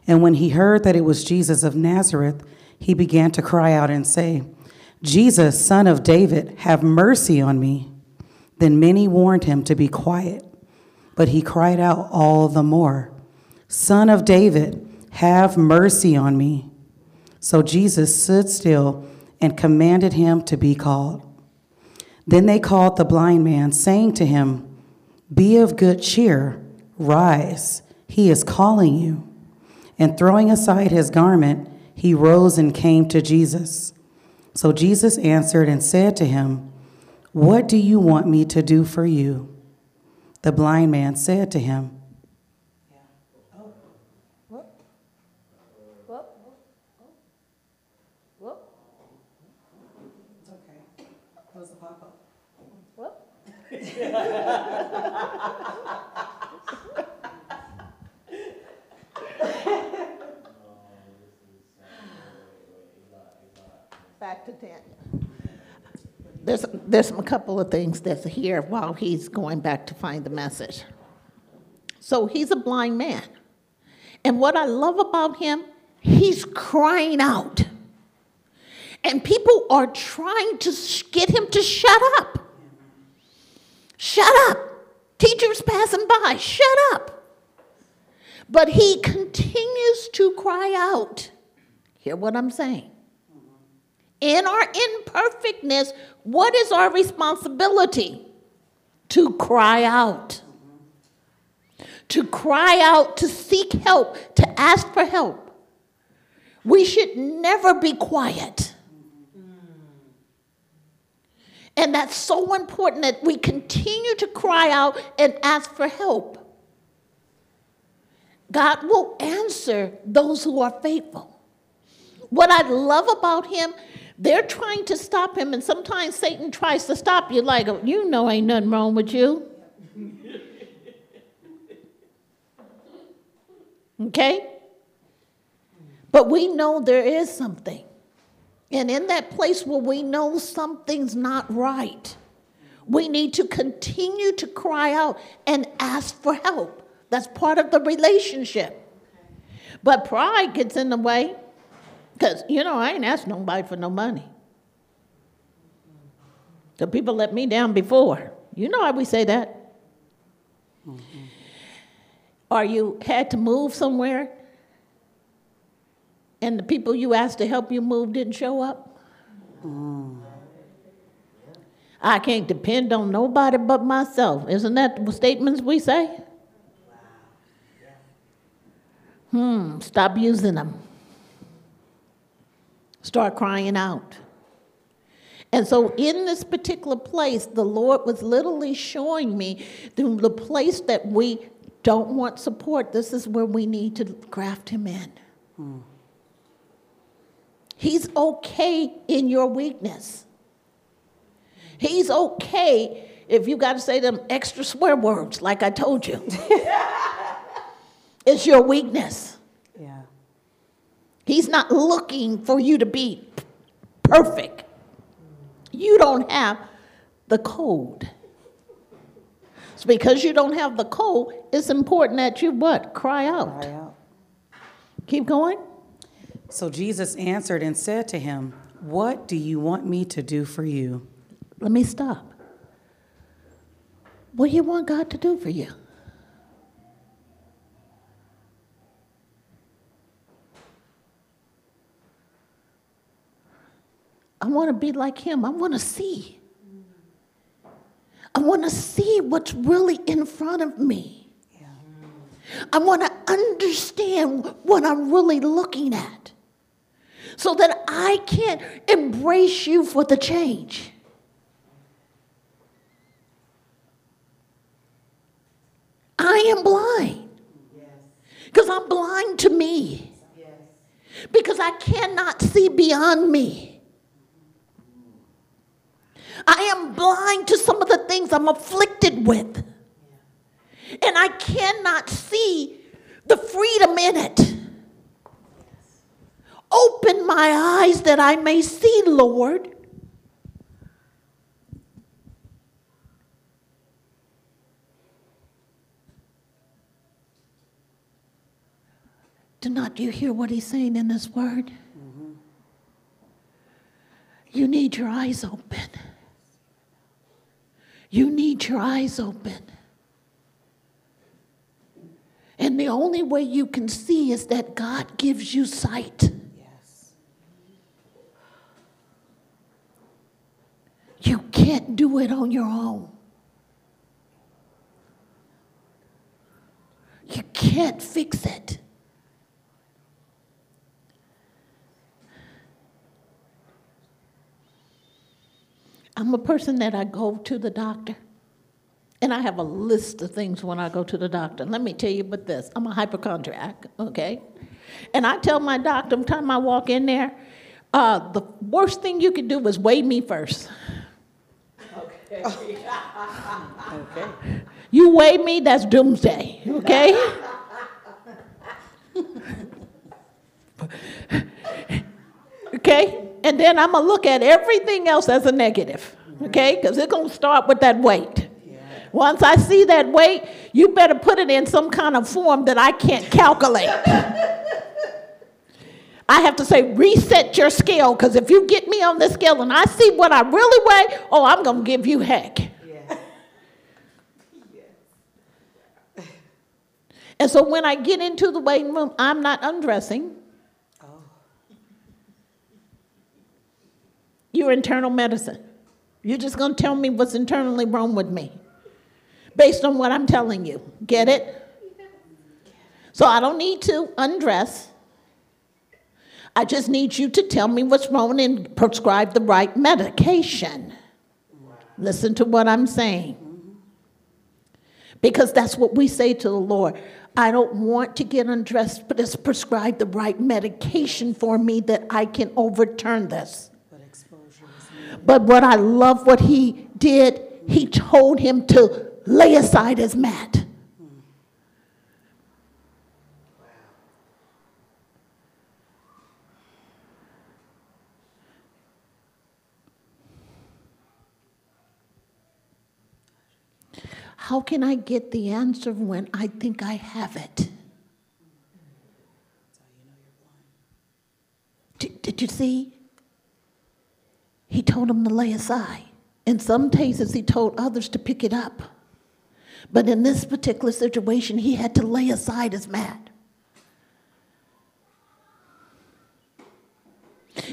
And when he heard that it was Jesus of Nazareth, he began to cry out and say, Jesus, son of David, have mercy on me. Then many warned him to be quiet, but he cried out all the more, Son of David, have mercy on me. So Jesus stood still and commanded him to be called. Then they called the blind man, saying to him, Be of good cheer, rise, he is calling you. And throwing aside his garment, he rose and came to Jesus. So Jesus answered and said to him, What do you want me to do for you? The blind man said to him, Back to 10. There's, there's a couple of things that's here while he's going back to find the message. So he's a blind man. And what I love about him, he's crying out. And people are trying to get him to shut up. Shut up. Teachers passing by, shut up. But he continues to cry out. Hear what I'm saying? In our imperfectness, what is our responsibility? To cry out. To cry out, to seek help, to ask for help. We should never be quiet. And that's so important that we continue to cry out and ask for help. God will answer those who are faithful. What I love about him, they're trying to stop him, and sometimes Satan tries to stop you, like, you know, ain't nothing wrong with you. Okay? But we know there is something. And in that place where we know something's not right, we need to continue to cry out and ask for help. That's part of the relationship. But pride gets in the way. Because, you know, I ain't asked nobody for no money. The people let me down before. You know how we say that. Mm-hmm. Or you had to move somewhere and the people you asked to help you move didn't show up? Mm. I can't depend on nobody but myself. Isn't that the statements we say? Hmm, stop using them. Start crying out. And so, in this particular place, the Lord was literally showing me the, the place that we don't want support. This is where we need to graft Him in. Hmm. He's okay in your weakness. He's okay if you got to say them extra swear words, like I told you. it's your weakness. Yeah. He's not looking for you to be perfect. You don't have the code. So because you don't have the code, it's important that you what? Cry out. Cry out. Keep going. So Jesus answered and said to him, What do you want me to do for you? Let me stop. What do you want God to do for you? I want to be like him. I want to see. I want to see what's really in front of me. Yeah. I want to understand what I'm really looking at so that I can embrace you for the change. I am blind. Because I'm blind to me. Because I cannot see beyond me. I am blind to some of the things I'm afflicted with. And I cannot see the freedom in it. Open my eyes that I may see, Lord. Do not you hear what he's saying in this word? Mm-hmm. You need your eyes open. You need your eyes open. And the only way you can see is that God gives you sight. You can't do it on your own. You can't fix it. I'm a person that I go to the doctor, and I have a list of things when I go to the doctor. let me tell you about this I'm a hypochondriac, okay? And I tell my doctor, every time I walk in there, uh, the worst thing you could do is weigh me first. Okay. You weigh me, that's doomsday, okay? okay? And then I'm going to look at everything else as a negative, okay? Mm-hmm. Because it's going to start with that weight. Once I see that weight, you better put it in some kind of form that I can't calculate. I have to say, reset your scale, because if you get me on this scale and I see what I really weigh, oh, I'm going to give you heck. Yeah. yeah. And so when I get into the waiting room, I'm not undressing. Oh. Your internal medicine. You're just going to tell me what's internally wrong with me based on what I'm telling you. Get it? So I don't need to undress. I just need you to tell me what's wrong and prescribe the right medication. Listen to what I'm saying. Because that's what we say to the Lord. I don't want to get undressed, but just prescribe the right medication for me that I can overturn this. But what I love what he did, he told him to lay aside his mat. How can I get the answer when I think I have it? Did, did you see? He told him to lay aside. In some cases, he told others to pick it up. But in this particular situation, he had to lay aside his mat.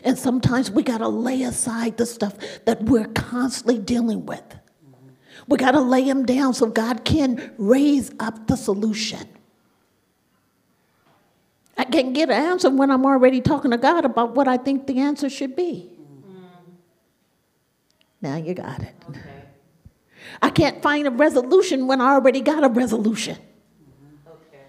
And sometimes we got to lay aside the stuff that we're constantly dealing with. We got to lay him down so God can raise up the solution. I can't get an answer when I'm already talking to God about what I think the answer should be. Mm-hmm. Now you got it. Okay. I can't find a resolution when I already got a resolution. Mm-hmm. Okay.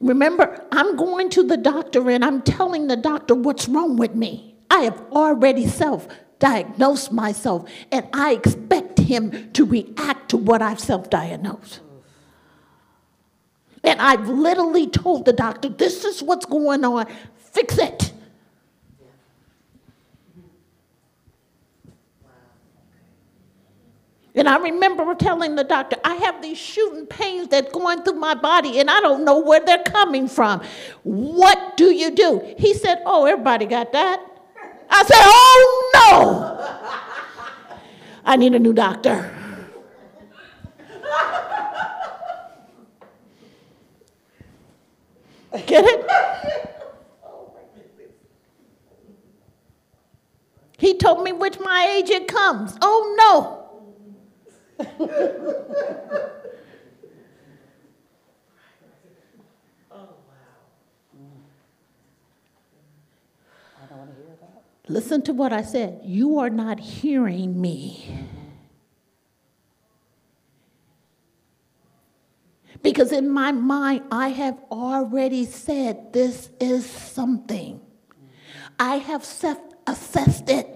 Remember, I'm going to the doctor and I'm telling the doctor what's wrong with me. I have already self diagnosed myself and I expect him to react to what I've self diagnosed. And I've literally told the doctor, this is what's going on, fix it. And I remember telling the doctor, I have these shooting pains that going through my body and I don't know where they're coming from. What do you do? He said, Oh, everybody got that. I said, Oh I need a new doctor. Get it? He told me which my agent comes. Oh no. Listen to what I said. You are not hearing me. Because in my mind, I have already said this is something. I have self assessed it.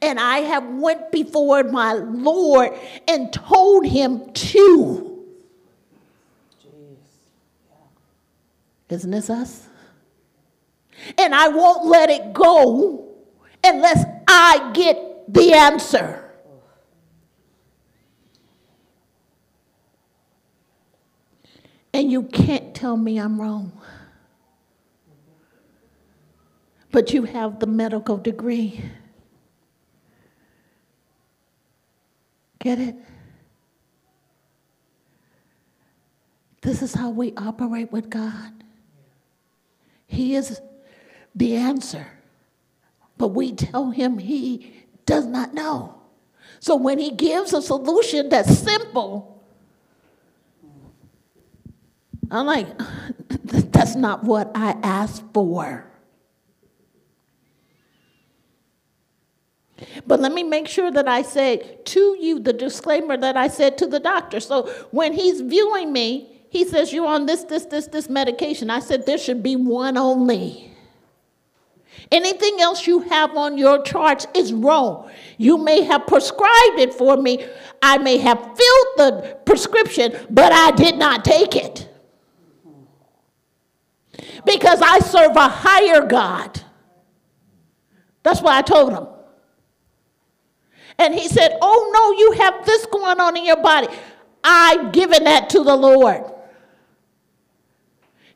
And I have went before my Lord and told him to. Isn't this us? And I won't let it go unless I get the answer. And you can't tell me I'm wrong. But you have the medical degree. Get it? This is how we operate with God. He is the answer, but we tell him he does not know. So when he gives a solution that's simple, I'm like, that's not what I asked for. But let me make sure that I say to you the disclaimer that I said to the doctor. So when he's viewing me, he says, You're on this, this, this, this medication. I said, There should be one only. Anything else you have on your charts is wrong. You may have prescribed it for me. I may have filled the prescription, but I did not take it. Because I serve a higher God. That's what I told him. And he said, Oh, no, you have this going on in your body. I've given that to the Lord.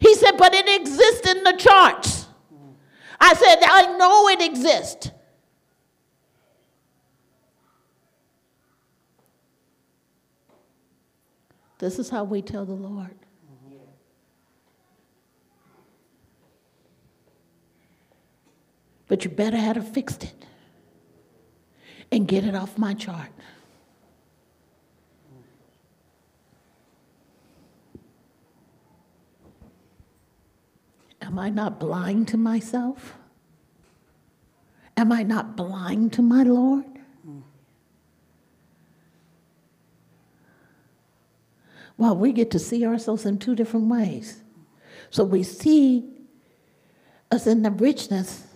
He said, But it exists in the charts. I said, I know it exists. This is how we tell the Lord. But you better have fixed it and get it off my chart. Am I not blind to myself? Am I not blind to my Lord? Well, we get to see ourselves in two different ways. So we see us in the richness,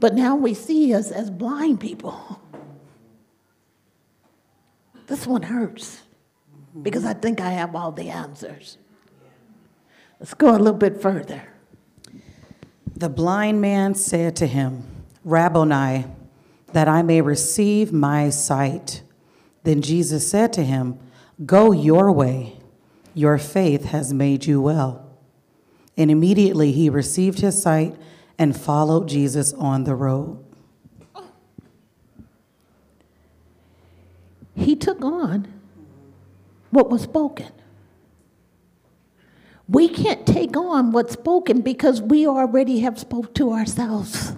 but now we see us as blind people. This one hurts because I think I have all the answers. Let's go a little bit further. The blind man said to him, Rabboni, that I may receive my sight. Then Jesus said to him, Go your way, your faith has made you well. And immediately he received his sight and followed Jesus on the road. He took on what was spoken. We can't take on what's spoken because we already have spoke to ourselves.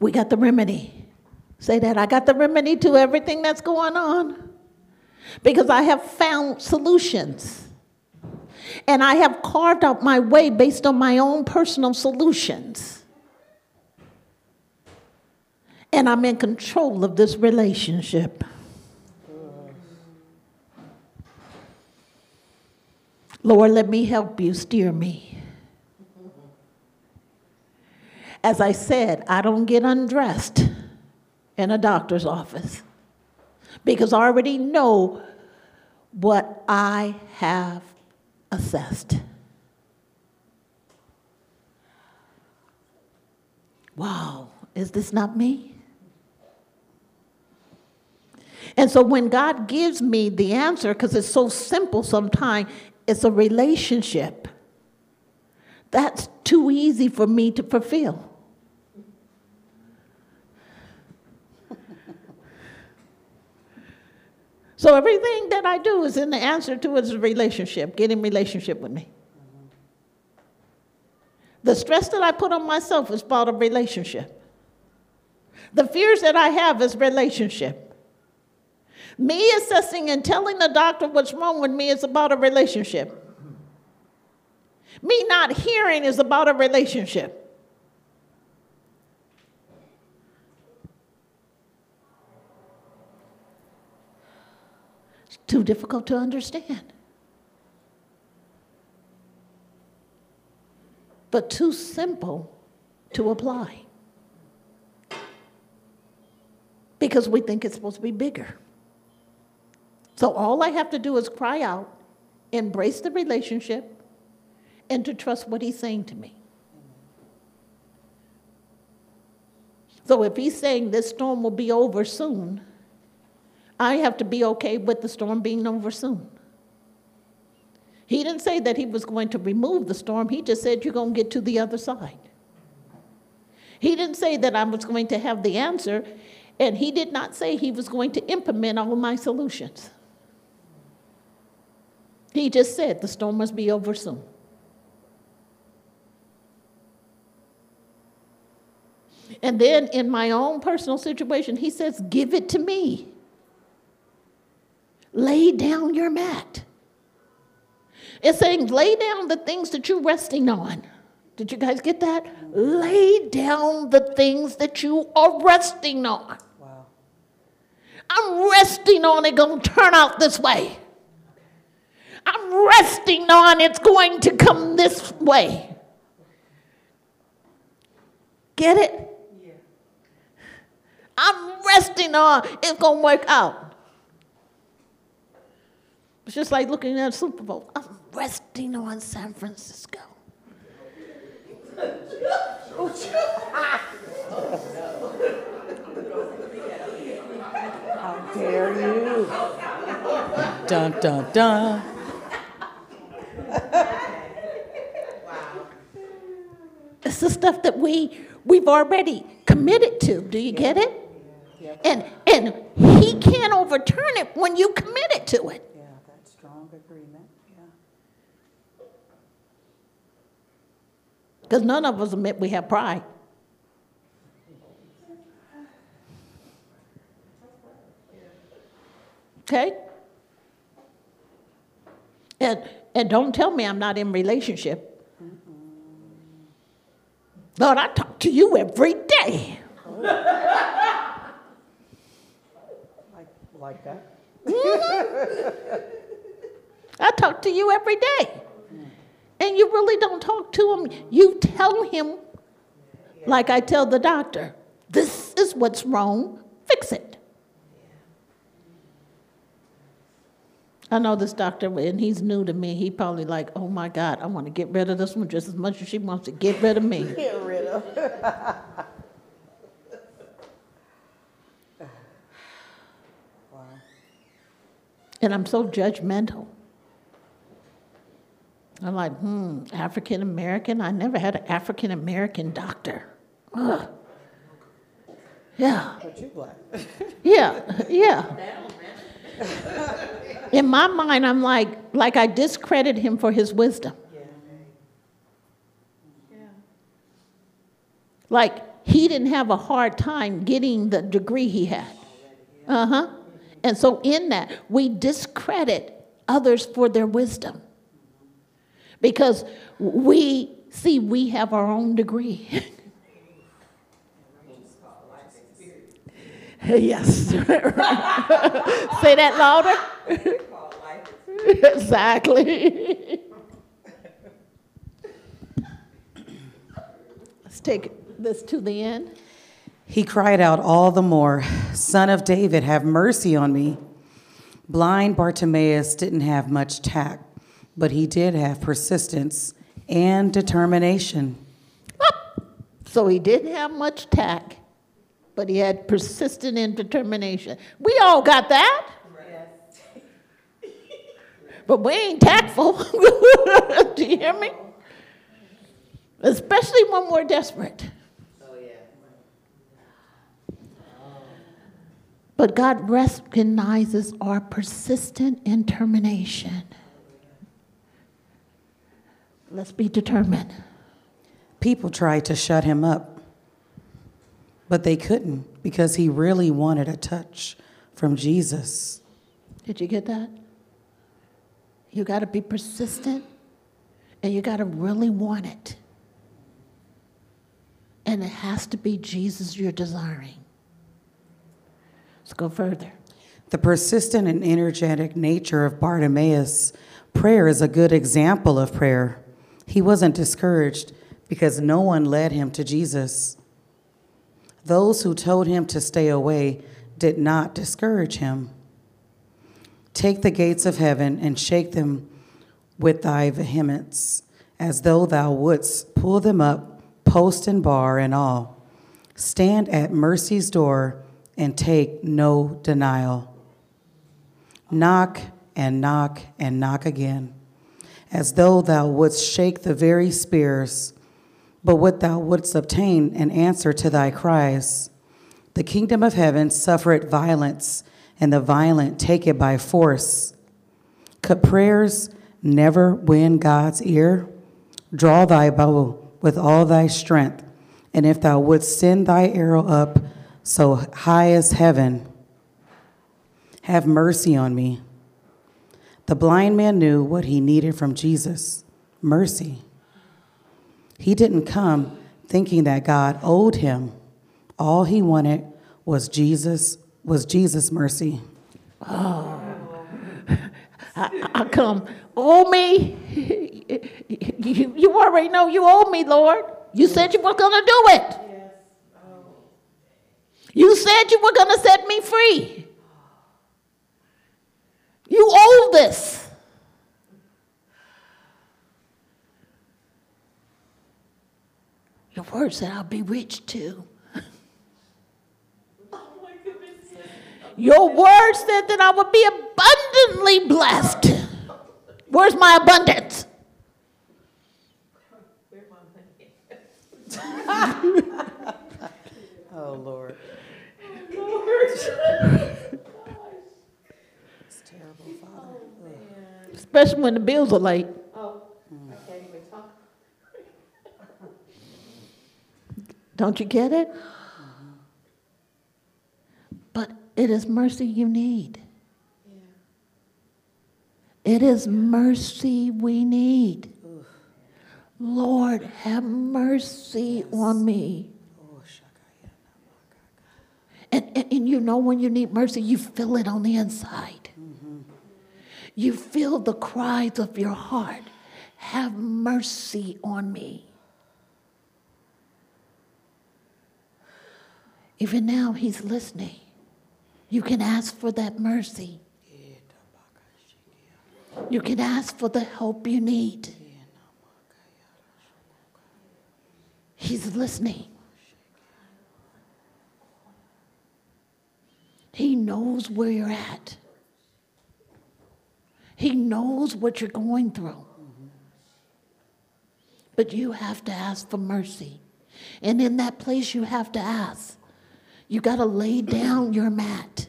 We got the remedy. Say that I got the remedy to everything that's going on because I have found solutions. And I have carved out my way based on my own personal solutions. And I'm in control of this relationship. Lord, let me help you steer me. As I said, I don't get undressed in a doctor's office because I already know what I have assessed. Wow, is this not me? And so when God gives me the answer, because it's so simple sometimes, it's a relationship. That's too easy for me to fulfill. So everything that I do is in the answer to is a relationship, get in relationship with me. The stress that I put on myself is about a relationship. The fears that I have is relationship. Me assessing and telling the doctor what's wrong with me is about a relationship. Me not hearing is about a relationship. It's too difficult to understand. But too simple to apply. Because we think it's supposed to be bigger. So all I have to do is cry out, embrace the relationship, and to trust what he's saying to me. So if he's saying this storm will be over soon, I have to be okay with the storm being over soon. He didn't say that he was going to remove the storm, he just said, You're going to get to the other side. He didn't say that I was going to have the answer, and he did not say he was going to implement all my solutions. He just said the storm must be over soon. And then in my own personal situation, he says, Give it to me. Lay down your mat. It's saying, Lay down the things that you're resting on. Did you guys get that? Lay down the things that you are resting on. Wow. I'm resting on it, gonna turn out this way. I'm resting on it's going to come this way. Get it? Yeah. I'm resting on it's going to work out. It's just like looking at a Super Bowl. I'm resting on San Francisco. How dare you? Dun, dun, dun. It's the stuff that we we've already committed to. Do you get it? And and he can't overturn it when you committed to it. Yeah, that's strong agreement. Yeah. Because none of us admit we have pride. Okay? And, and don't tell me I'm not in relationship. Lord, I talk to you every day. Like, like that? Mm-hmm. I talk to you every day. And you really don't talk to him. You tell him, like I tell the doctor, this is what's wrong, fix it. I know this doctor, and he's new to me. He probably like, oh my God, I want to get rid of this one just as much as she wants to get rid of me. Get rid of. And I'm so judgmental. I'm like, hmm, African American? I never had an African American doctor. Ugh. Yeah. But you black. Yeah, yeah. In my mind, I'm like, like I discredit him for his wisdom. Like he didn't have a hard time getting the degree he had. Uh huh. And so, in that, we discredit others for their wisdom because we see we have our own degree. yes. Say that louder. exactly. Let's take this to the end. He cried out all the more, Son of David, have mercy on me. Blind Bartimaeus didn't have much tact, but he did have persistence and determination. So he didn't have much tact, but he had persistent and determination. We all got that. But we ain't tactful. Do you hear me? Especially when we're desperate. Oh, but God recognizes our persistent determination. Let's be determined. People tried to shut him up, but they couldn't because he really wanted a touch from Jesus. Did you get that? You got to be persistent and you got to really want it. And it has to be Jesus you're desiring. Let's go further. The persistent and energetic nature of Bartimaeus' prayer is a good example of prayer. He wasn't discouraged because no one led him to Jesus. Those who told him to stay away did not discourage him. Take the gates of heaven and shake them with thy vehemence, as though thou wouldst pull them up, post and bar and all. Stand at mercy's door and take no denial. Knock and knock and knock again, as though thou wouldst shake the very spears, but what thou wouldst obtain an answer to thy cries. The kingdom of heaven suffereth violence, and the violent take it by force. Could prayers never win God's ear? Draw thy bow with all thy strength, and if thou wouldst send thy arrow up so high as heaven, have mercy on me. The blind man knew what he needed from Jesus mercy. He didn't come thinking that God owed him. All he wanted was Jesus was Jesus' mercy. I, I come, owe me. You, you already know you owe me, Lord. You said you were going to do it. You said you were going to set me free. You owe this. Your word said I'll be rich too. Your word said that I would be abundantly blessed. Where's my abundance? Oh, Lord. It's terrible, Father. Especially when the bills are late. Don't you get it? But it is mercy you need. It is mercy we need. Lord, have mercy on me. Oh, and, and, and you know when you need mercy, you feel it on the inside. Mm-hmm. You feel the cries of your heart. Have mercy on me. Even now, he's listening. You can ask for that mercy. You can ask for the help you need. He's listening. He knows where you're at. He knows what you're going through. But you have to ask for mercy. And in that place, you have to ask. You got to lay down your mat.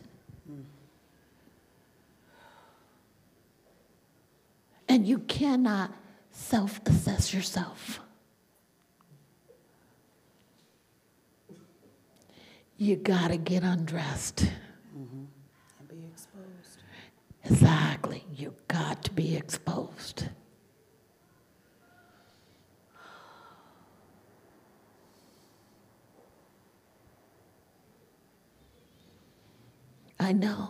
And you cannot self assess yourself. You got to get undressed. Mm-hmm. And be exposed. Exactly. You got to be exposed. I know.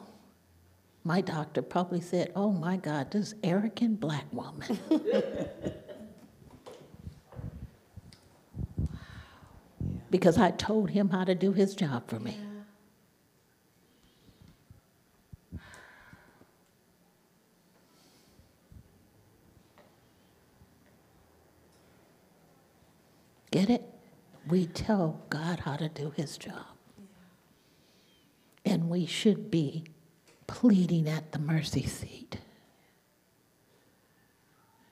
My doctor probably said, Oh my God, this arrogant black woman. because I told him how to do his job for me. Get it? We tell God how to do his job. And we should be pleading at the mercy seat.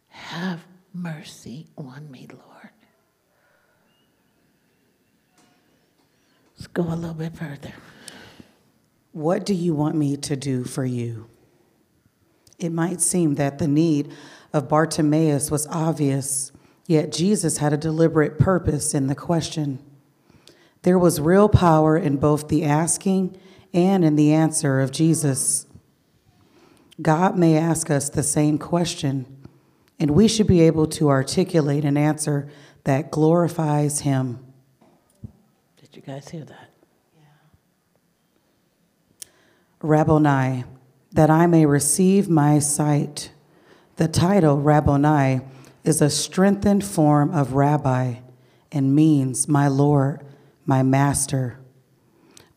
Have mercy on me, Lord. Let's go a little bit further. What do you want me to do for you? It might seem that the need of Bartimaeus was obvious, yet Jesus had a deliberate purpose in the question. There was real power in both the asking and in the answer of Jesus. God may ask us the same question, and we should be able to articulate an answer that glorifies Him. Did you guys hear that? Rabboni, that I may receive my sight. The title Rabboni is a strengthened form of rabbi and means my Lord, my master.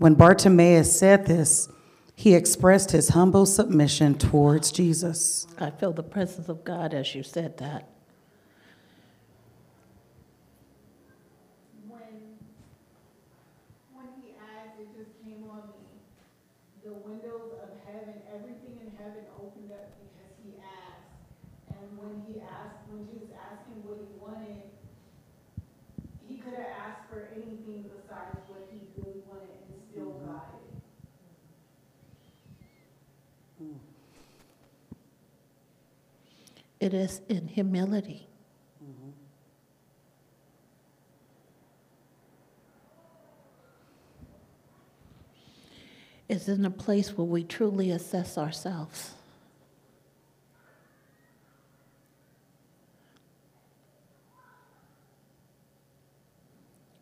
When Bartimaeus said this, he expressed his humble submission towards Jesus. I feel the presence of God as you said that. when when he asked, it just came on me. The windows of heaven, everything in heaven opened up because he asked. And when he asked, when Jesus asked him what he wanted, he could have asked for anything besides what he really wanted and still got it. It is in humility. It's in a place where we truly assess ourselves.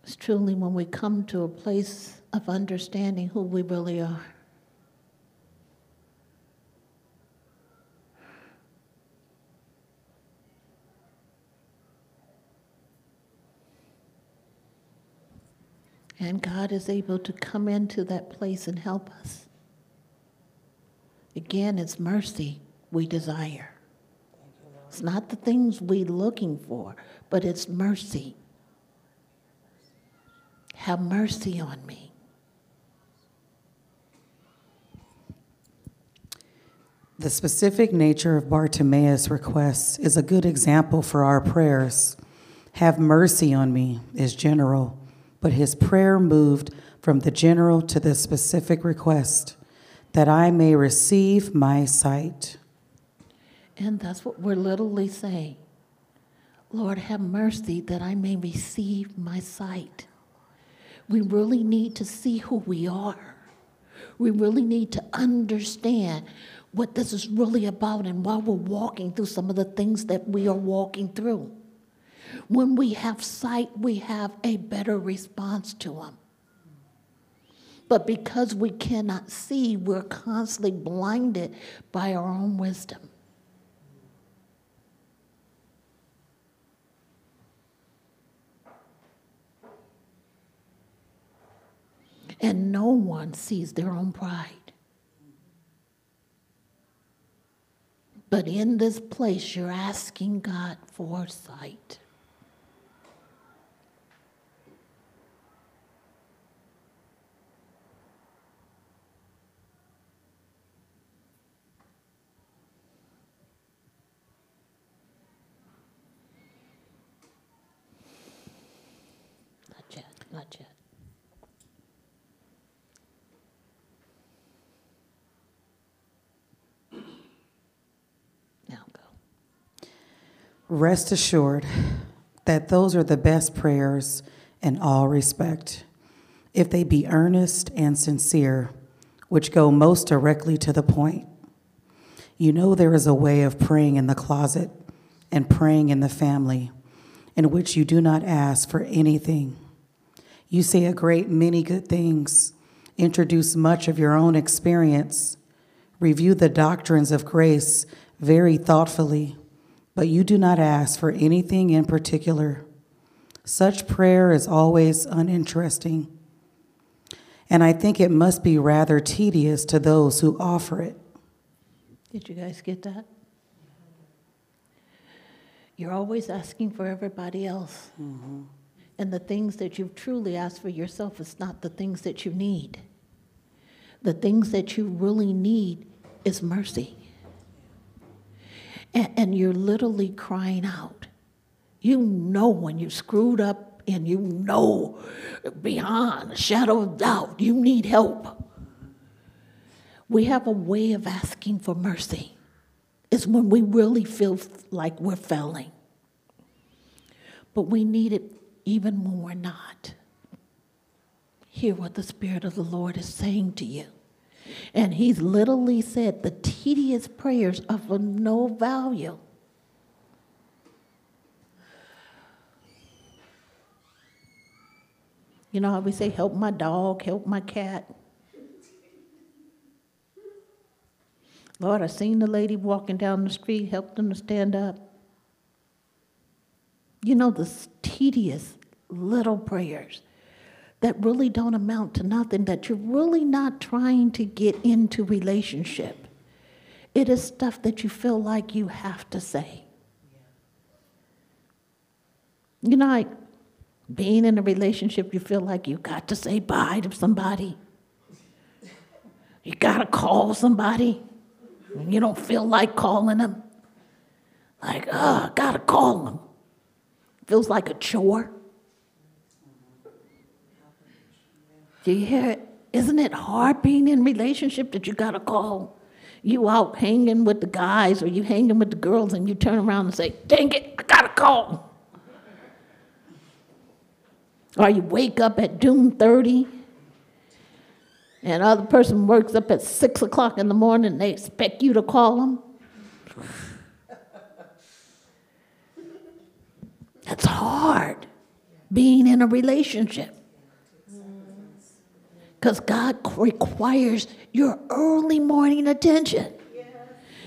It's truly when we come to a place of understanding who we really are. And God is able to come into that place and help us. Again, it's mercy we desire. It's not the things we're looking for, but it's mercy. Have mercy on me. The specific nature of Bartimaeus' requests is a good example for our prayers. Have mercy on me is general, but his prayer moved from the general to the specific request that I may receive my sight. And that's what we're literally saying. Lord, have mercy that I may receive my sight. We really need to see who we are. We really need to understand what this is really about and why we're walking through some of the things that we are walking through. When we have sight, we have a better response to them. But because we cannot see, we're constantly blinded by our own wisdom. And no one sees their own pride. But in this place, you're asking God for sight. Not yet. Now go. Rest assured that those are the best prayers in all respect, if they be earnest and sincere, which go most directly to the point. You know there is a way of praying in the closet and praying in the family in which you do not ask for anything. You say a great many good things, introduce much of your own experience, review the doctrines of grace very thoughtfully, but you do not ask for anything in particular. Such prayer is always uninteresting, and I think it must be rather tedious to those who offer it. Did you guys get that? You're always asking for everybody else. Mm-hmm. And the things that you've truly asked for yourself is not the things that you need. The things that you really need is mercy. And, and you're literally crying out. You know when you screwed up and you know beyond a shadow of doubt you need help. We have a way of asking for mercy. It's when we really feel like we're failing. But we need it even when we're not. Hear what the Spirit of the Lord is saying to you. And He's literally said the tedious prayers are of no value. You know how we say, help my dog, help my cat? Lord, I seen the lady walking down the street, helped them to stand up. You know, the tedious little prayers that really don't amount to nothing, that you're really not trying to get into relationship. It is stuff that you feel like you have to say. You know, like being in a relationship, you feel like you got to say bye to somebody. You got to call somebody. And you don't feel like calling them. Like, oh, I got to call them. Feels like a chore. Do you hear it? Isn't it hard being in relationship that you got to call? You out hanging with the guys or you hanging with the girls and you turn around and say, dang it, I got to call. Or you wake up at doom 30 and other person works up at 6 o'clock in the morning and they expect you to call them. That's hard being in a relationship. Because God requires your early morning attention.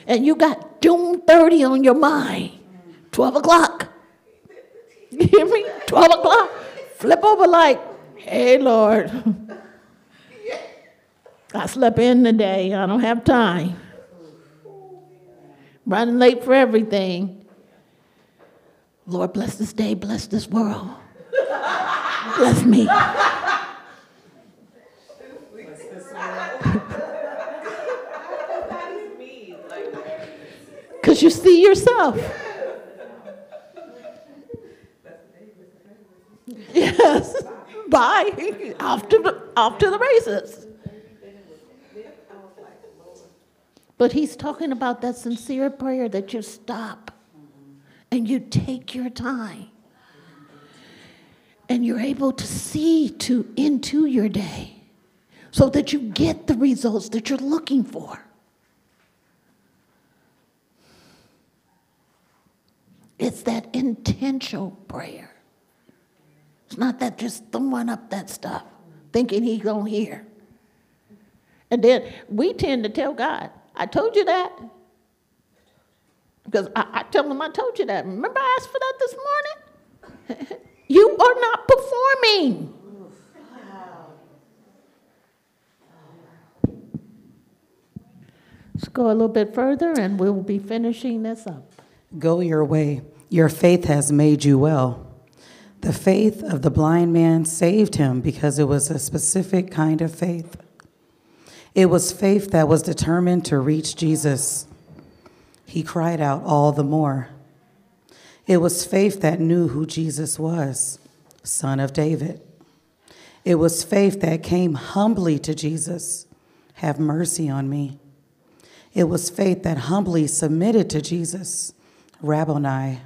And you got doom 30 on your mind. 12 o'clock. You hear me? 12 o'clock. Flip over like, Hey, Lord. I slept in today. I don't have time. Running late for everything. Lord, bless this day, bless this world. Bless me. Because you see yourself. Yes. Bye. Off to the, the races. But he's talking about that sincere prayer that you stop and you take your time and you're able to see to into your day so that you get the results that you're looking for. It's that intentional prayer. It's not that just throwing up that stuff, thinking he gonna hear. And then we tend to tell God, I told you that. Because I, I tell him I told you that. Remember I asked for that this morning? you are not performing. Let's go a little bit further and we'll be finishing this up. Go your way. Your faith has made you well. The faith of the blind man saved him because it was a specific kind of faith. It was faith that was determined to reach Jesus. He cried out all the more. It was faith that knew who Jesus was, Son of David. It was faith that came humbly to Jesus, Have mercy on me. It was faith that humbly submitted to Jesus, Rabboni.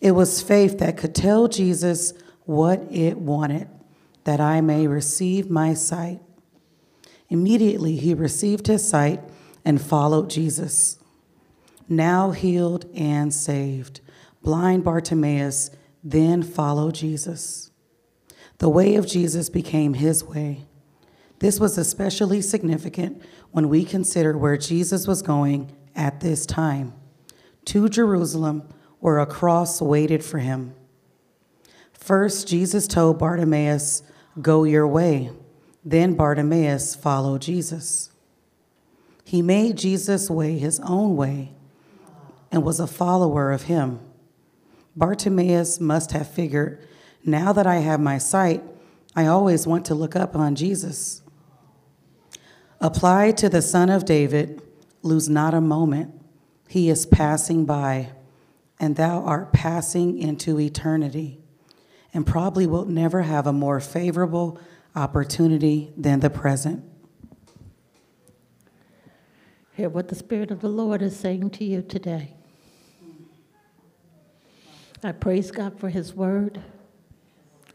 It was faith that could tell Jesus what it wanted, that I may receive my sight. Immediately he received his sight and followed Jesus. Now healed and saved, blind Bartimaeus then followed Jesus. The way of Jesus became his way. This was especially significant when we consider where Jesus was going at this time to Jerusalem, where a cross waited for him. First, Jesus told Bartimaeus, Go your way. Then Bartimaeus followed Jesus. He made Jesus' way his own way and was a follower of him. Bartimaeus must have figured, now that I have my sight, I always want to look up on Jesus. Apply to the Son of David, lose not a moment. He is passing by, and thou art passing into eternity, and probably wilt never have a more favorable opportunity than the present. Hear what the Spirit of the Lord is saying to you today. I praise God for His word.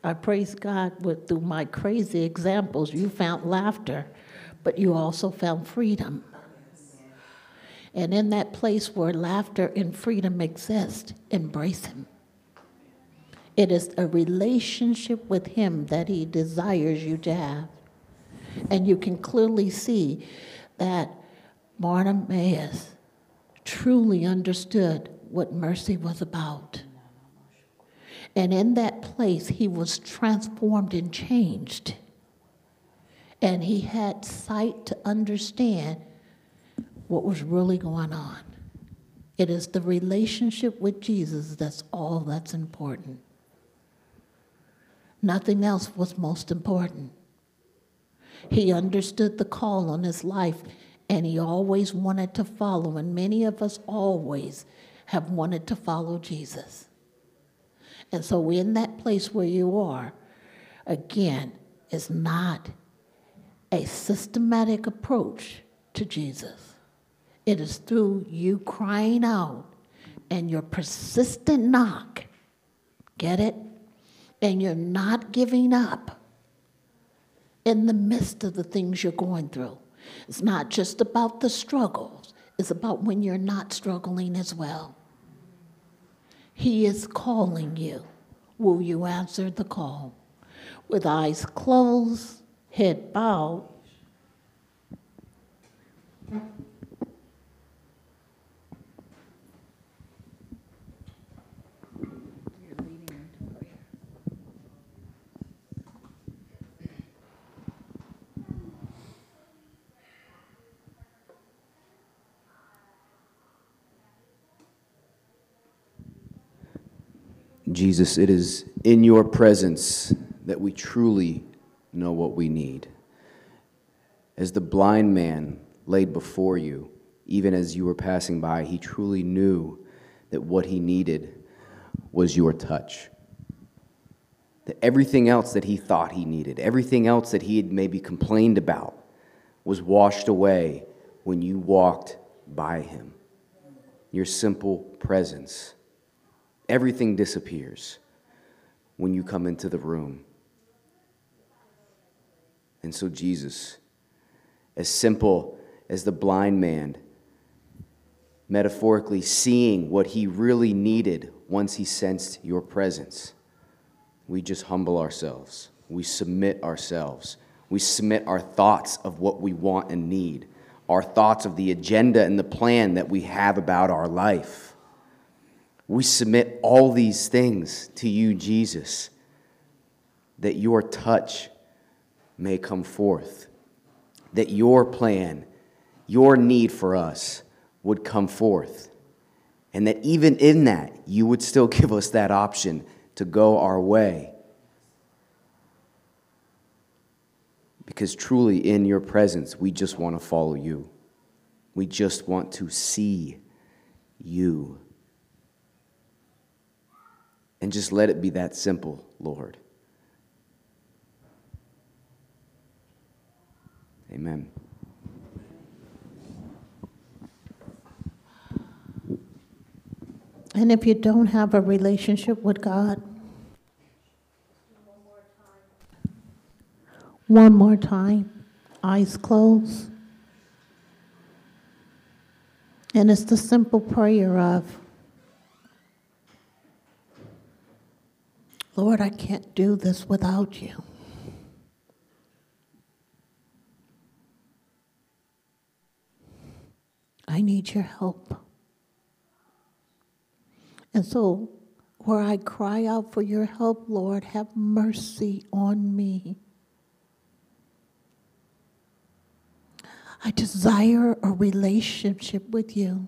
I praise God with through my crazy examples, you found laughter, but you also found freedom. And in that place where laughter and freedom exist, embrace Him. It is a relationship with Him that He desires you to have. And you can clearly see that Bartimaeus truly understood what mercy was about. And in that place, he was transformed and changed. And he had sight to understand what was really going on. It is the relationship with Jesus that's all that's important. Nothing else was most important. He understood the call on his life and he always wanted to follow, and many of us always have wanted to follow Jesus. And so, in that place where you are, again, is not a systematic approach to Jesus. It is through you crying out and your persistent knock. Get it? And you're not giving up in the midst of the things you're going through. It's not just about the struggles, it's about when you're not struggling as well. He is calling you. Will you answer the call? With eyes closed, head bowed. Jesus, it is in your presence that we truly know what we need. As the blind man laid before you, even as you were passing by, he truly knew that what he needed was your touch. That everything else that he thought he needed, everything else that he had maybe complained about, was washed away when you walked by him. Your simple presence. Everything disappears when you come into the room. And so, Jesus, as simple as the blind man, metaphorically seeing what he really needed once he sensed your presence, we just humble ourselves. We submit ourselves. We submit our thoughts of what we want and need, our thoughts of the agenda and the plan that we have about our life. We submit all these things to you, Jesus, that your touch may come forth, that your plan, your need for us would come forth, and that even in that, you would still give us that option to go our way. Because truly, in your presence, we just want to follow you. We just want to see you. And just let it be that simple, Lord. Amen. And if you don't have a relationship with God, one more time, eyes closed. And it's the simple prayer of, Lord, I can't do this without you. I need your help. And so, where I cry out for your help, Lord, have mercy on me. I desire a relationship with you.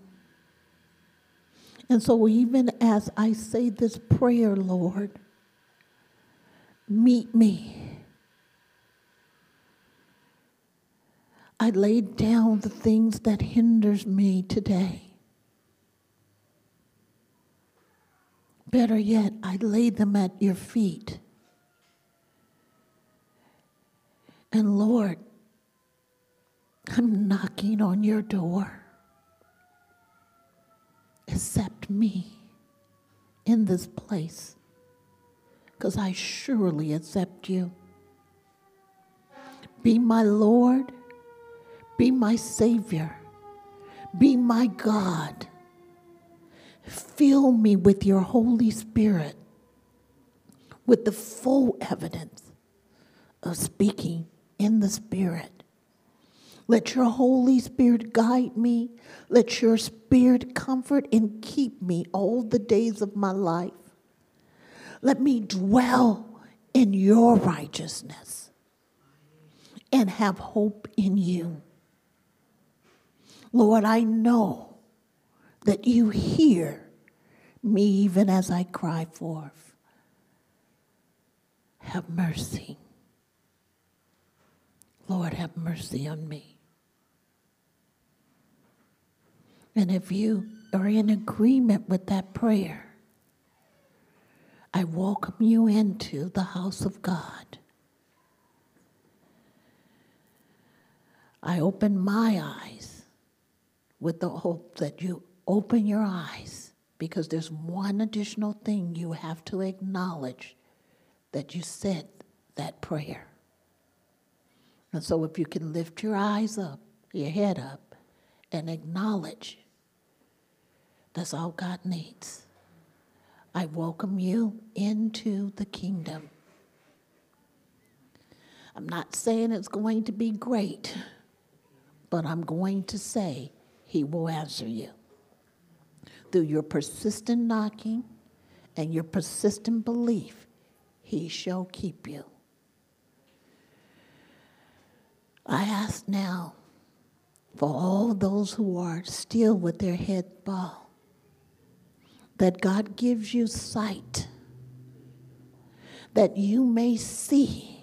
And so, even as I say this prayer, Lord, meet me. I laid down the things that hinders me today. Better yet, I laid them at your feet. And Lord, I'm knocking on your door. Accept me in this place, because I surely accept you. Be my Lord, be my Savior, be my God. Fill me with your Holy Spirit, with the full evidence of speaking in the Spirit. Let your Holy Spirit guide me. Let your Spirit comfort and keep me all the days of my life. Let me dwell in your righteousness and have hope in you. Lord, I know that you hear me even as I cry forth. Have mercy. Lord, have mercy on me. And if you are in agreement with that prayer, I welcome you into the house of God. I open my eyes with the hope that you open your eyes because there's one additional thing you have to acknowledge that you said that prayer. And so if you can lift your eyes up, your head up, and acknowledge that's all God needs. I welcome you into the kingdom. I'm not saying it's going to be great, but I'm going to say He will answer you. Through your persistent knocking and your persistent belief, He shall keep you. I ask now for all those who are still with their head bowed that God gives you sight that you may see.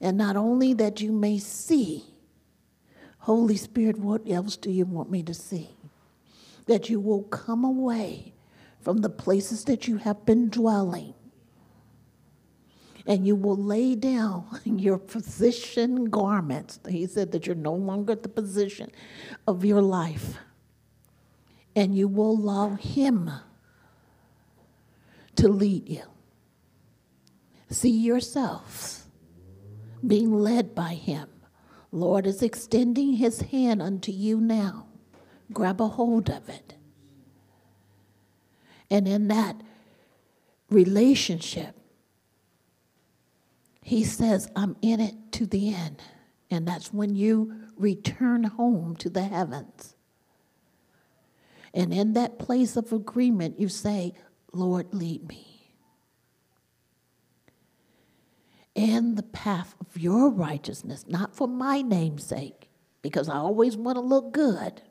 And not only that you may see, Holy Spirit, what else do you want me to see? That you will come away from the places that you have been dwelling and you will lay down your position garments. He said that you're no longer at the position of your life. And you will allow Him to lead you. See yourselves being led by Him. Lord is extending His hand unto you now. Grab a hold of it. And in that relationship, he says, I'm in it to the end. And that's when you return home to the heavens. And in that place of agreement, you say, Lord, lead me. In the path of your righteousness, not for my name's sake, because I always want to look good,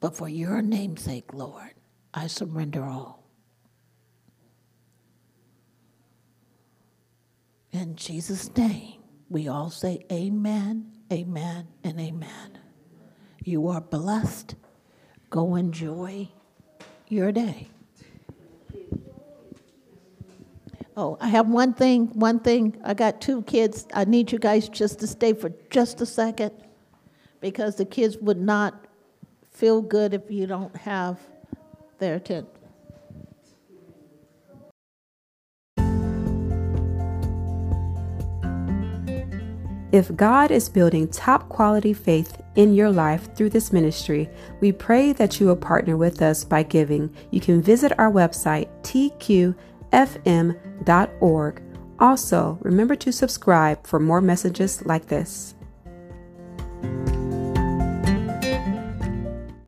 but for your name's sake, Lord, I surrender all. In Jesus' name, we all say amen, amen, and amen. You are blessed. Go enjoy your day. Oh, I have one thing, one thing. I got two kids. I need you guys just to stay for just a second because the kids would not feel good if you don't have their attention. If God is building top quality faith in your life through this ministry, we pray that you will partner with us by giving. You can visit our website, tqfm.org. Also, remember to subscribe for more messages like this.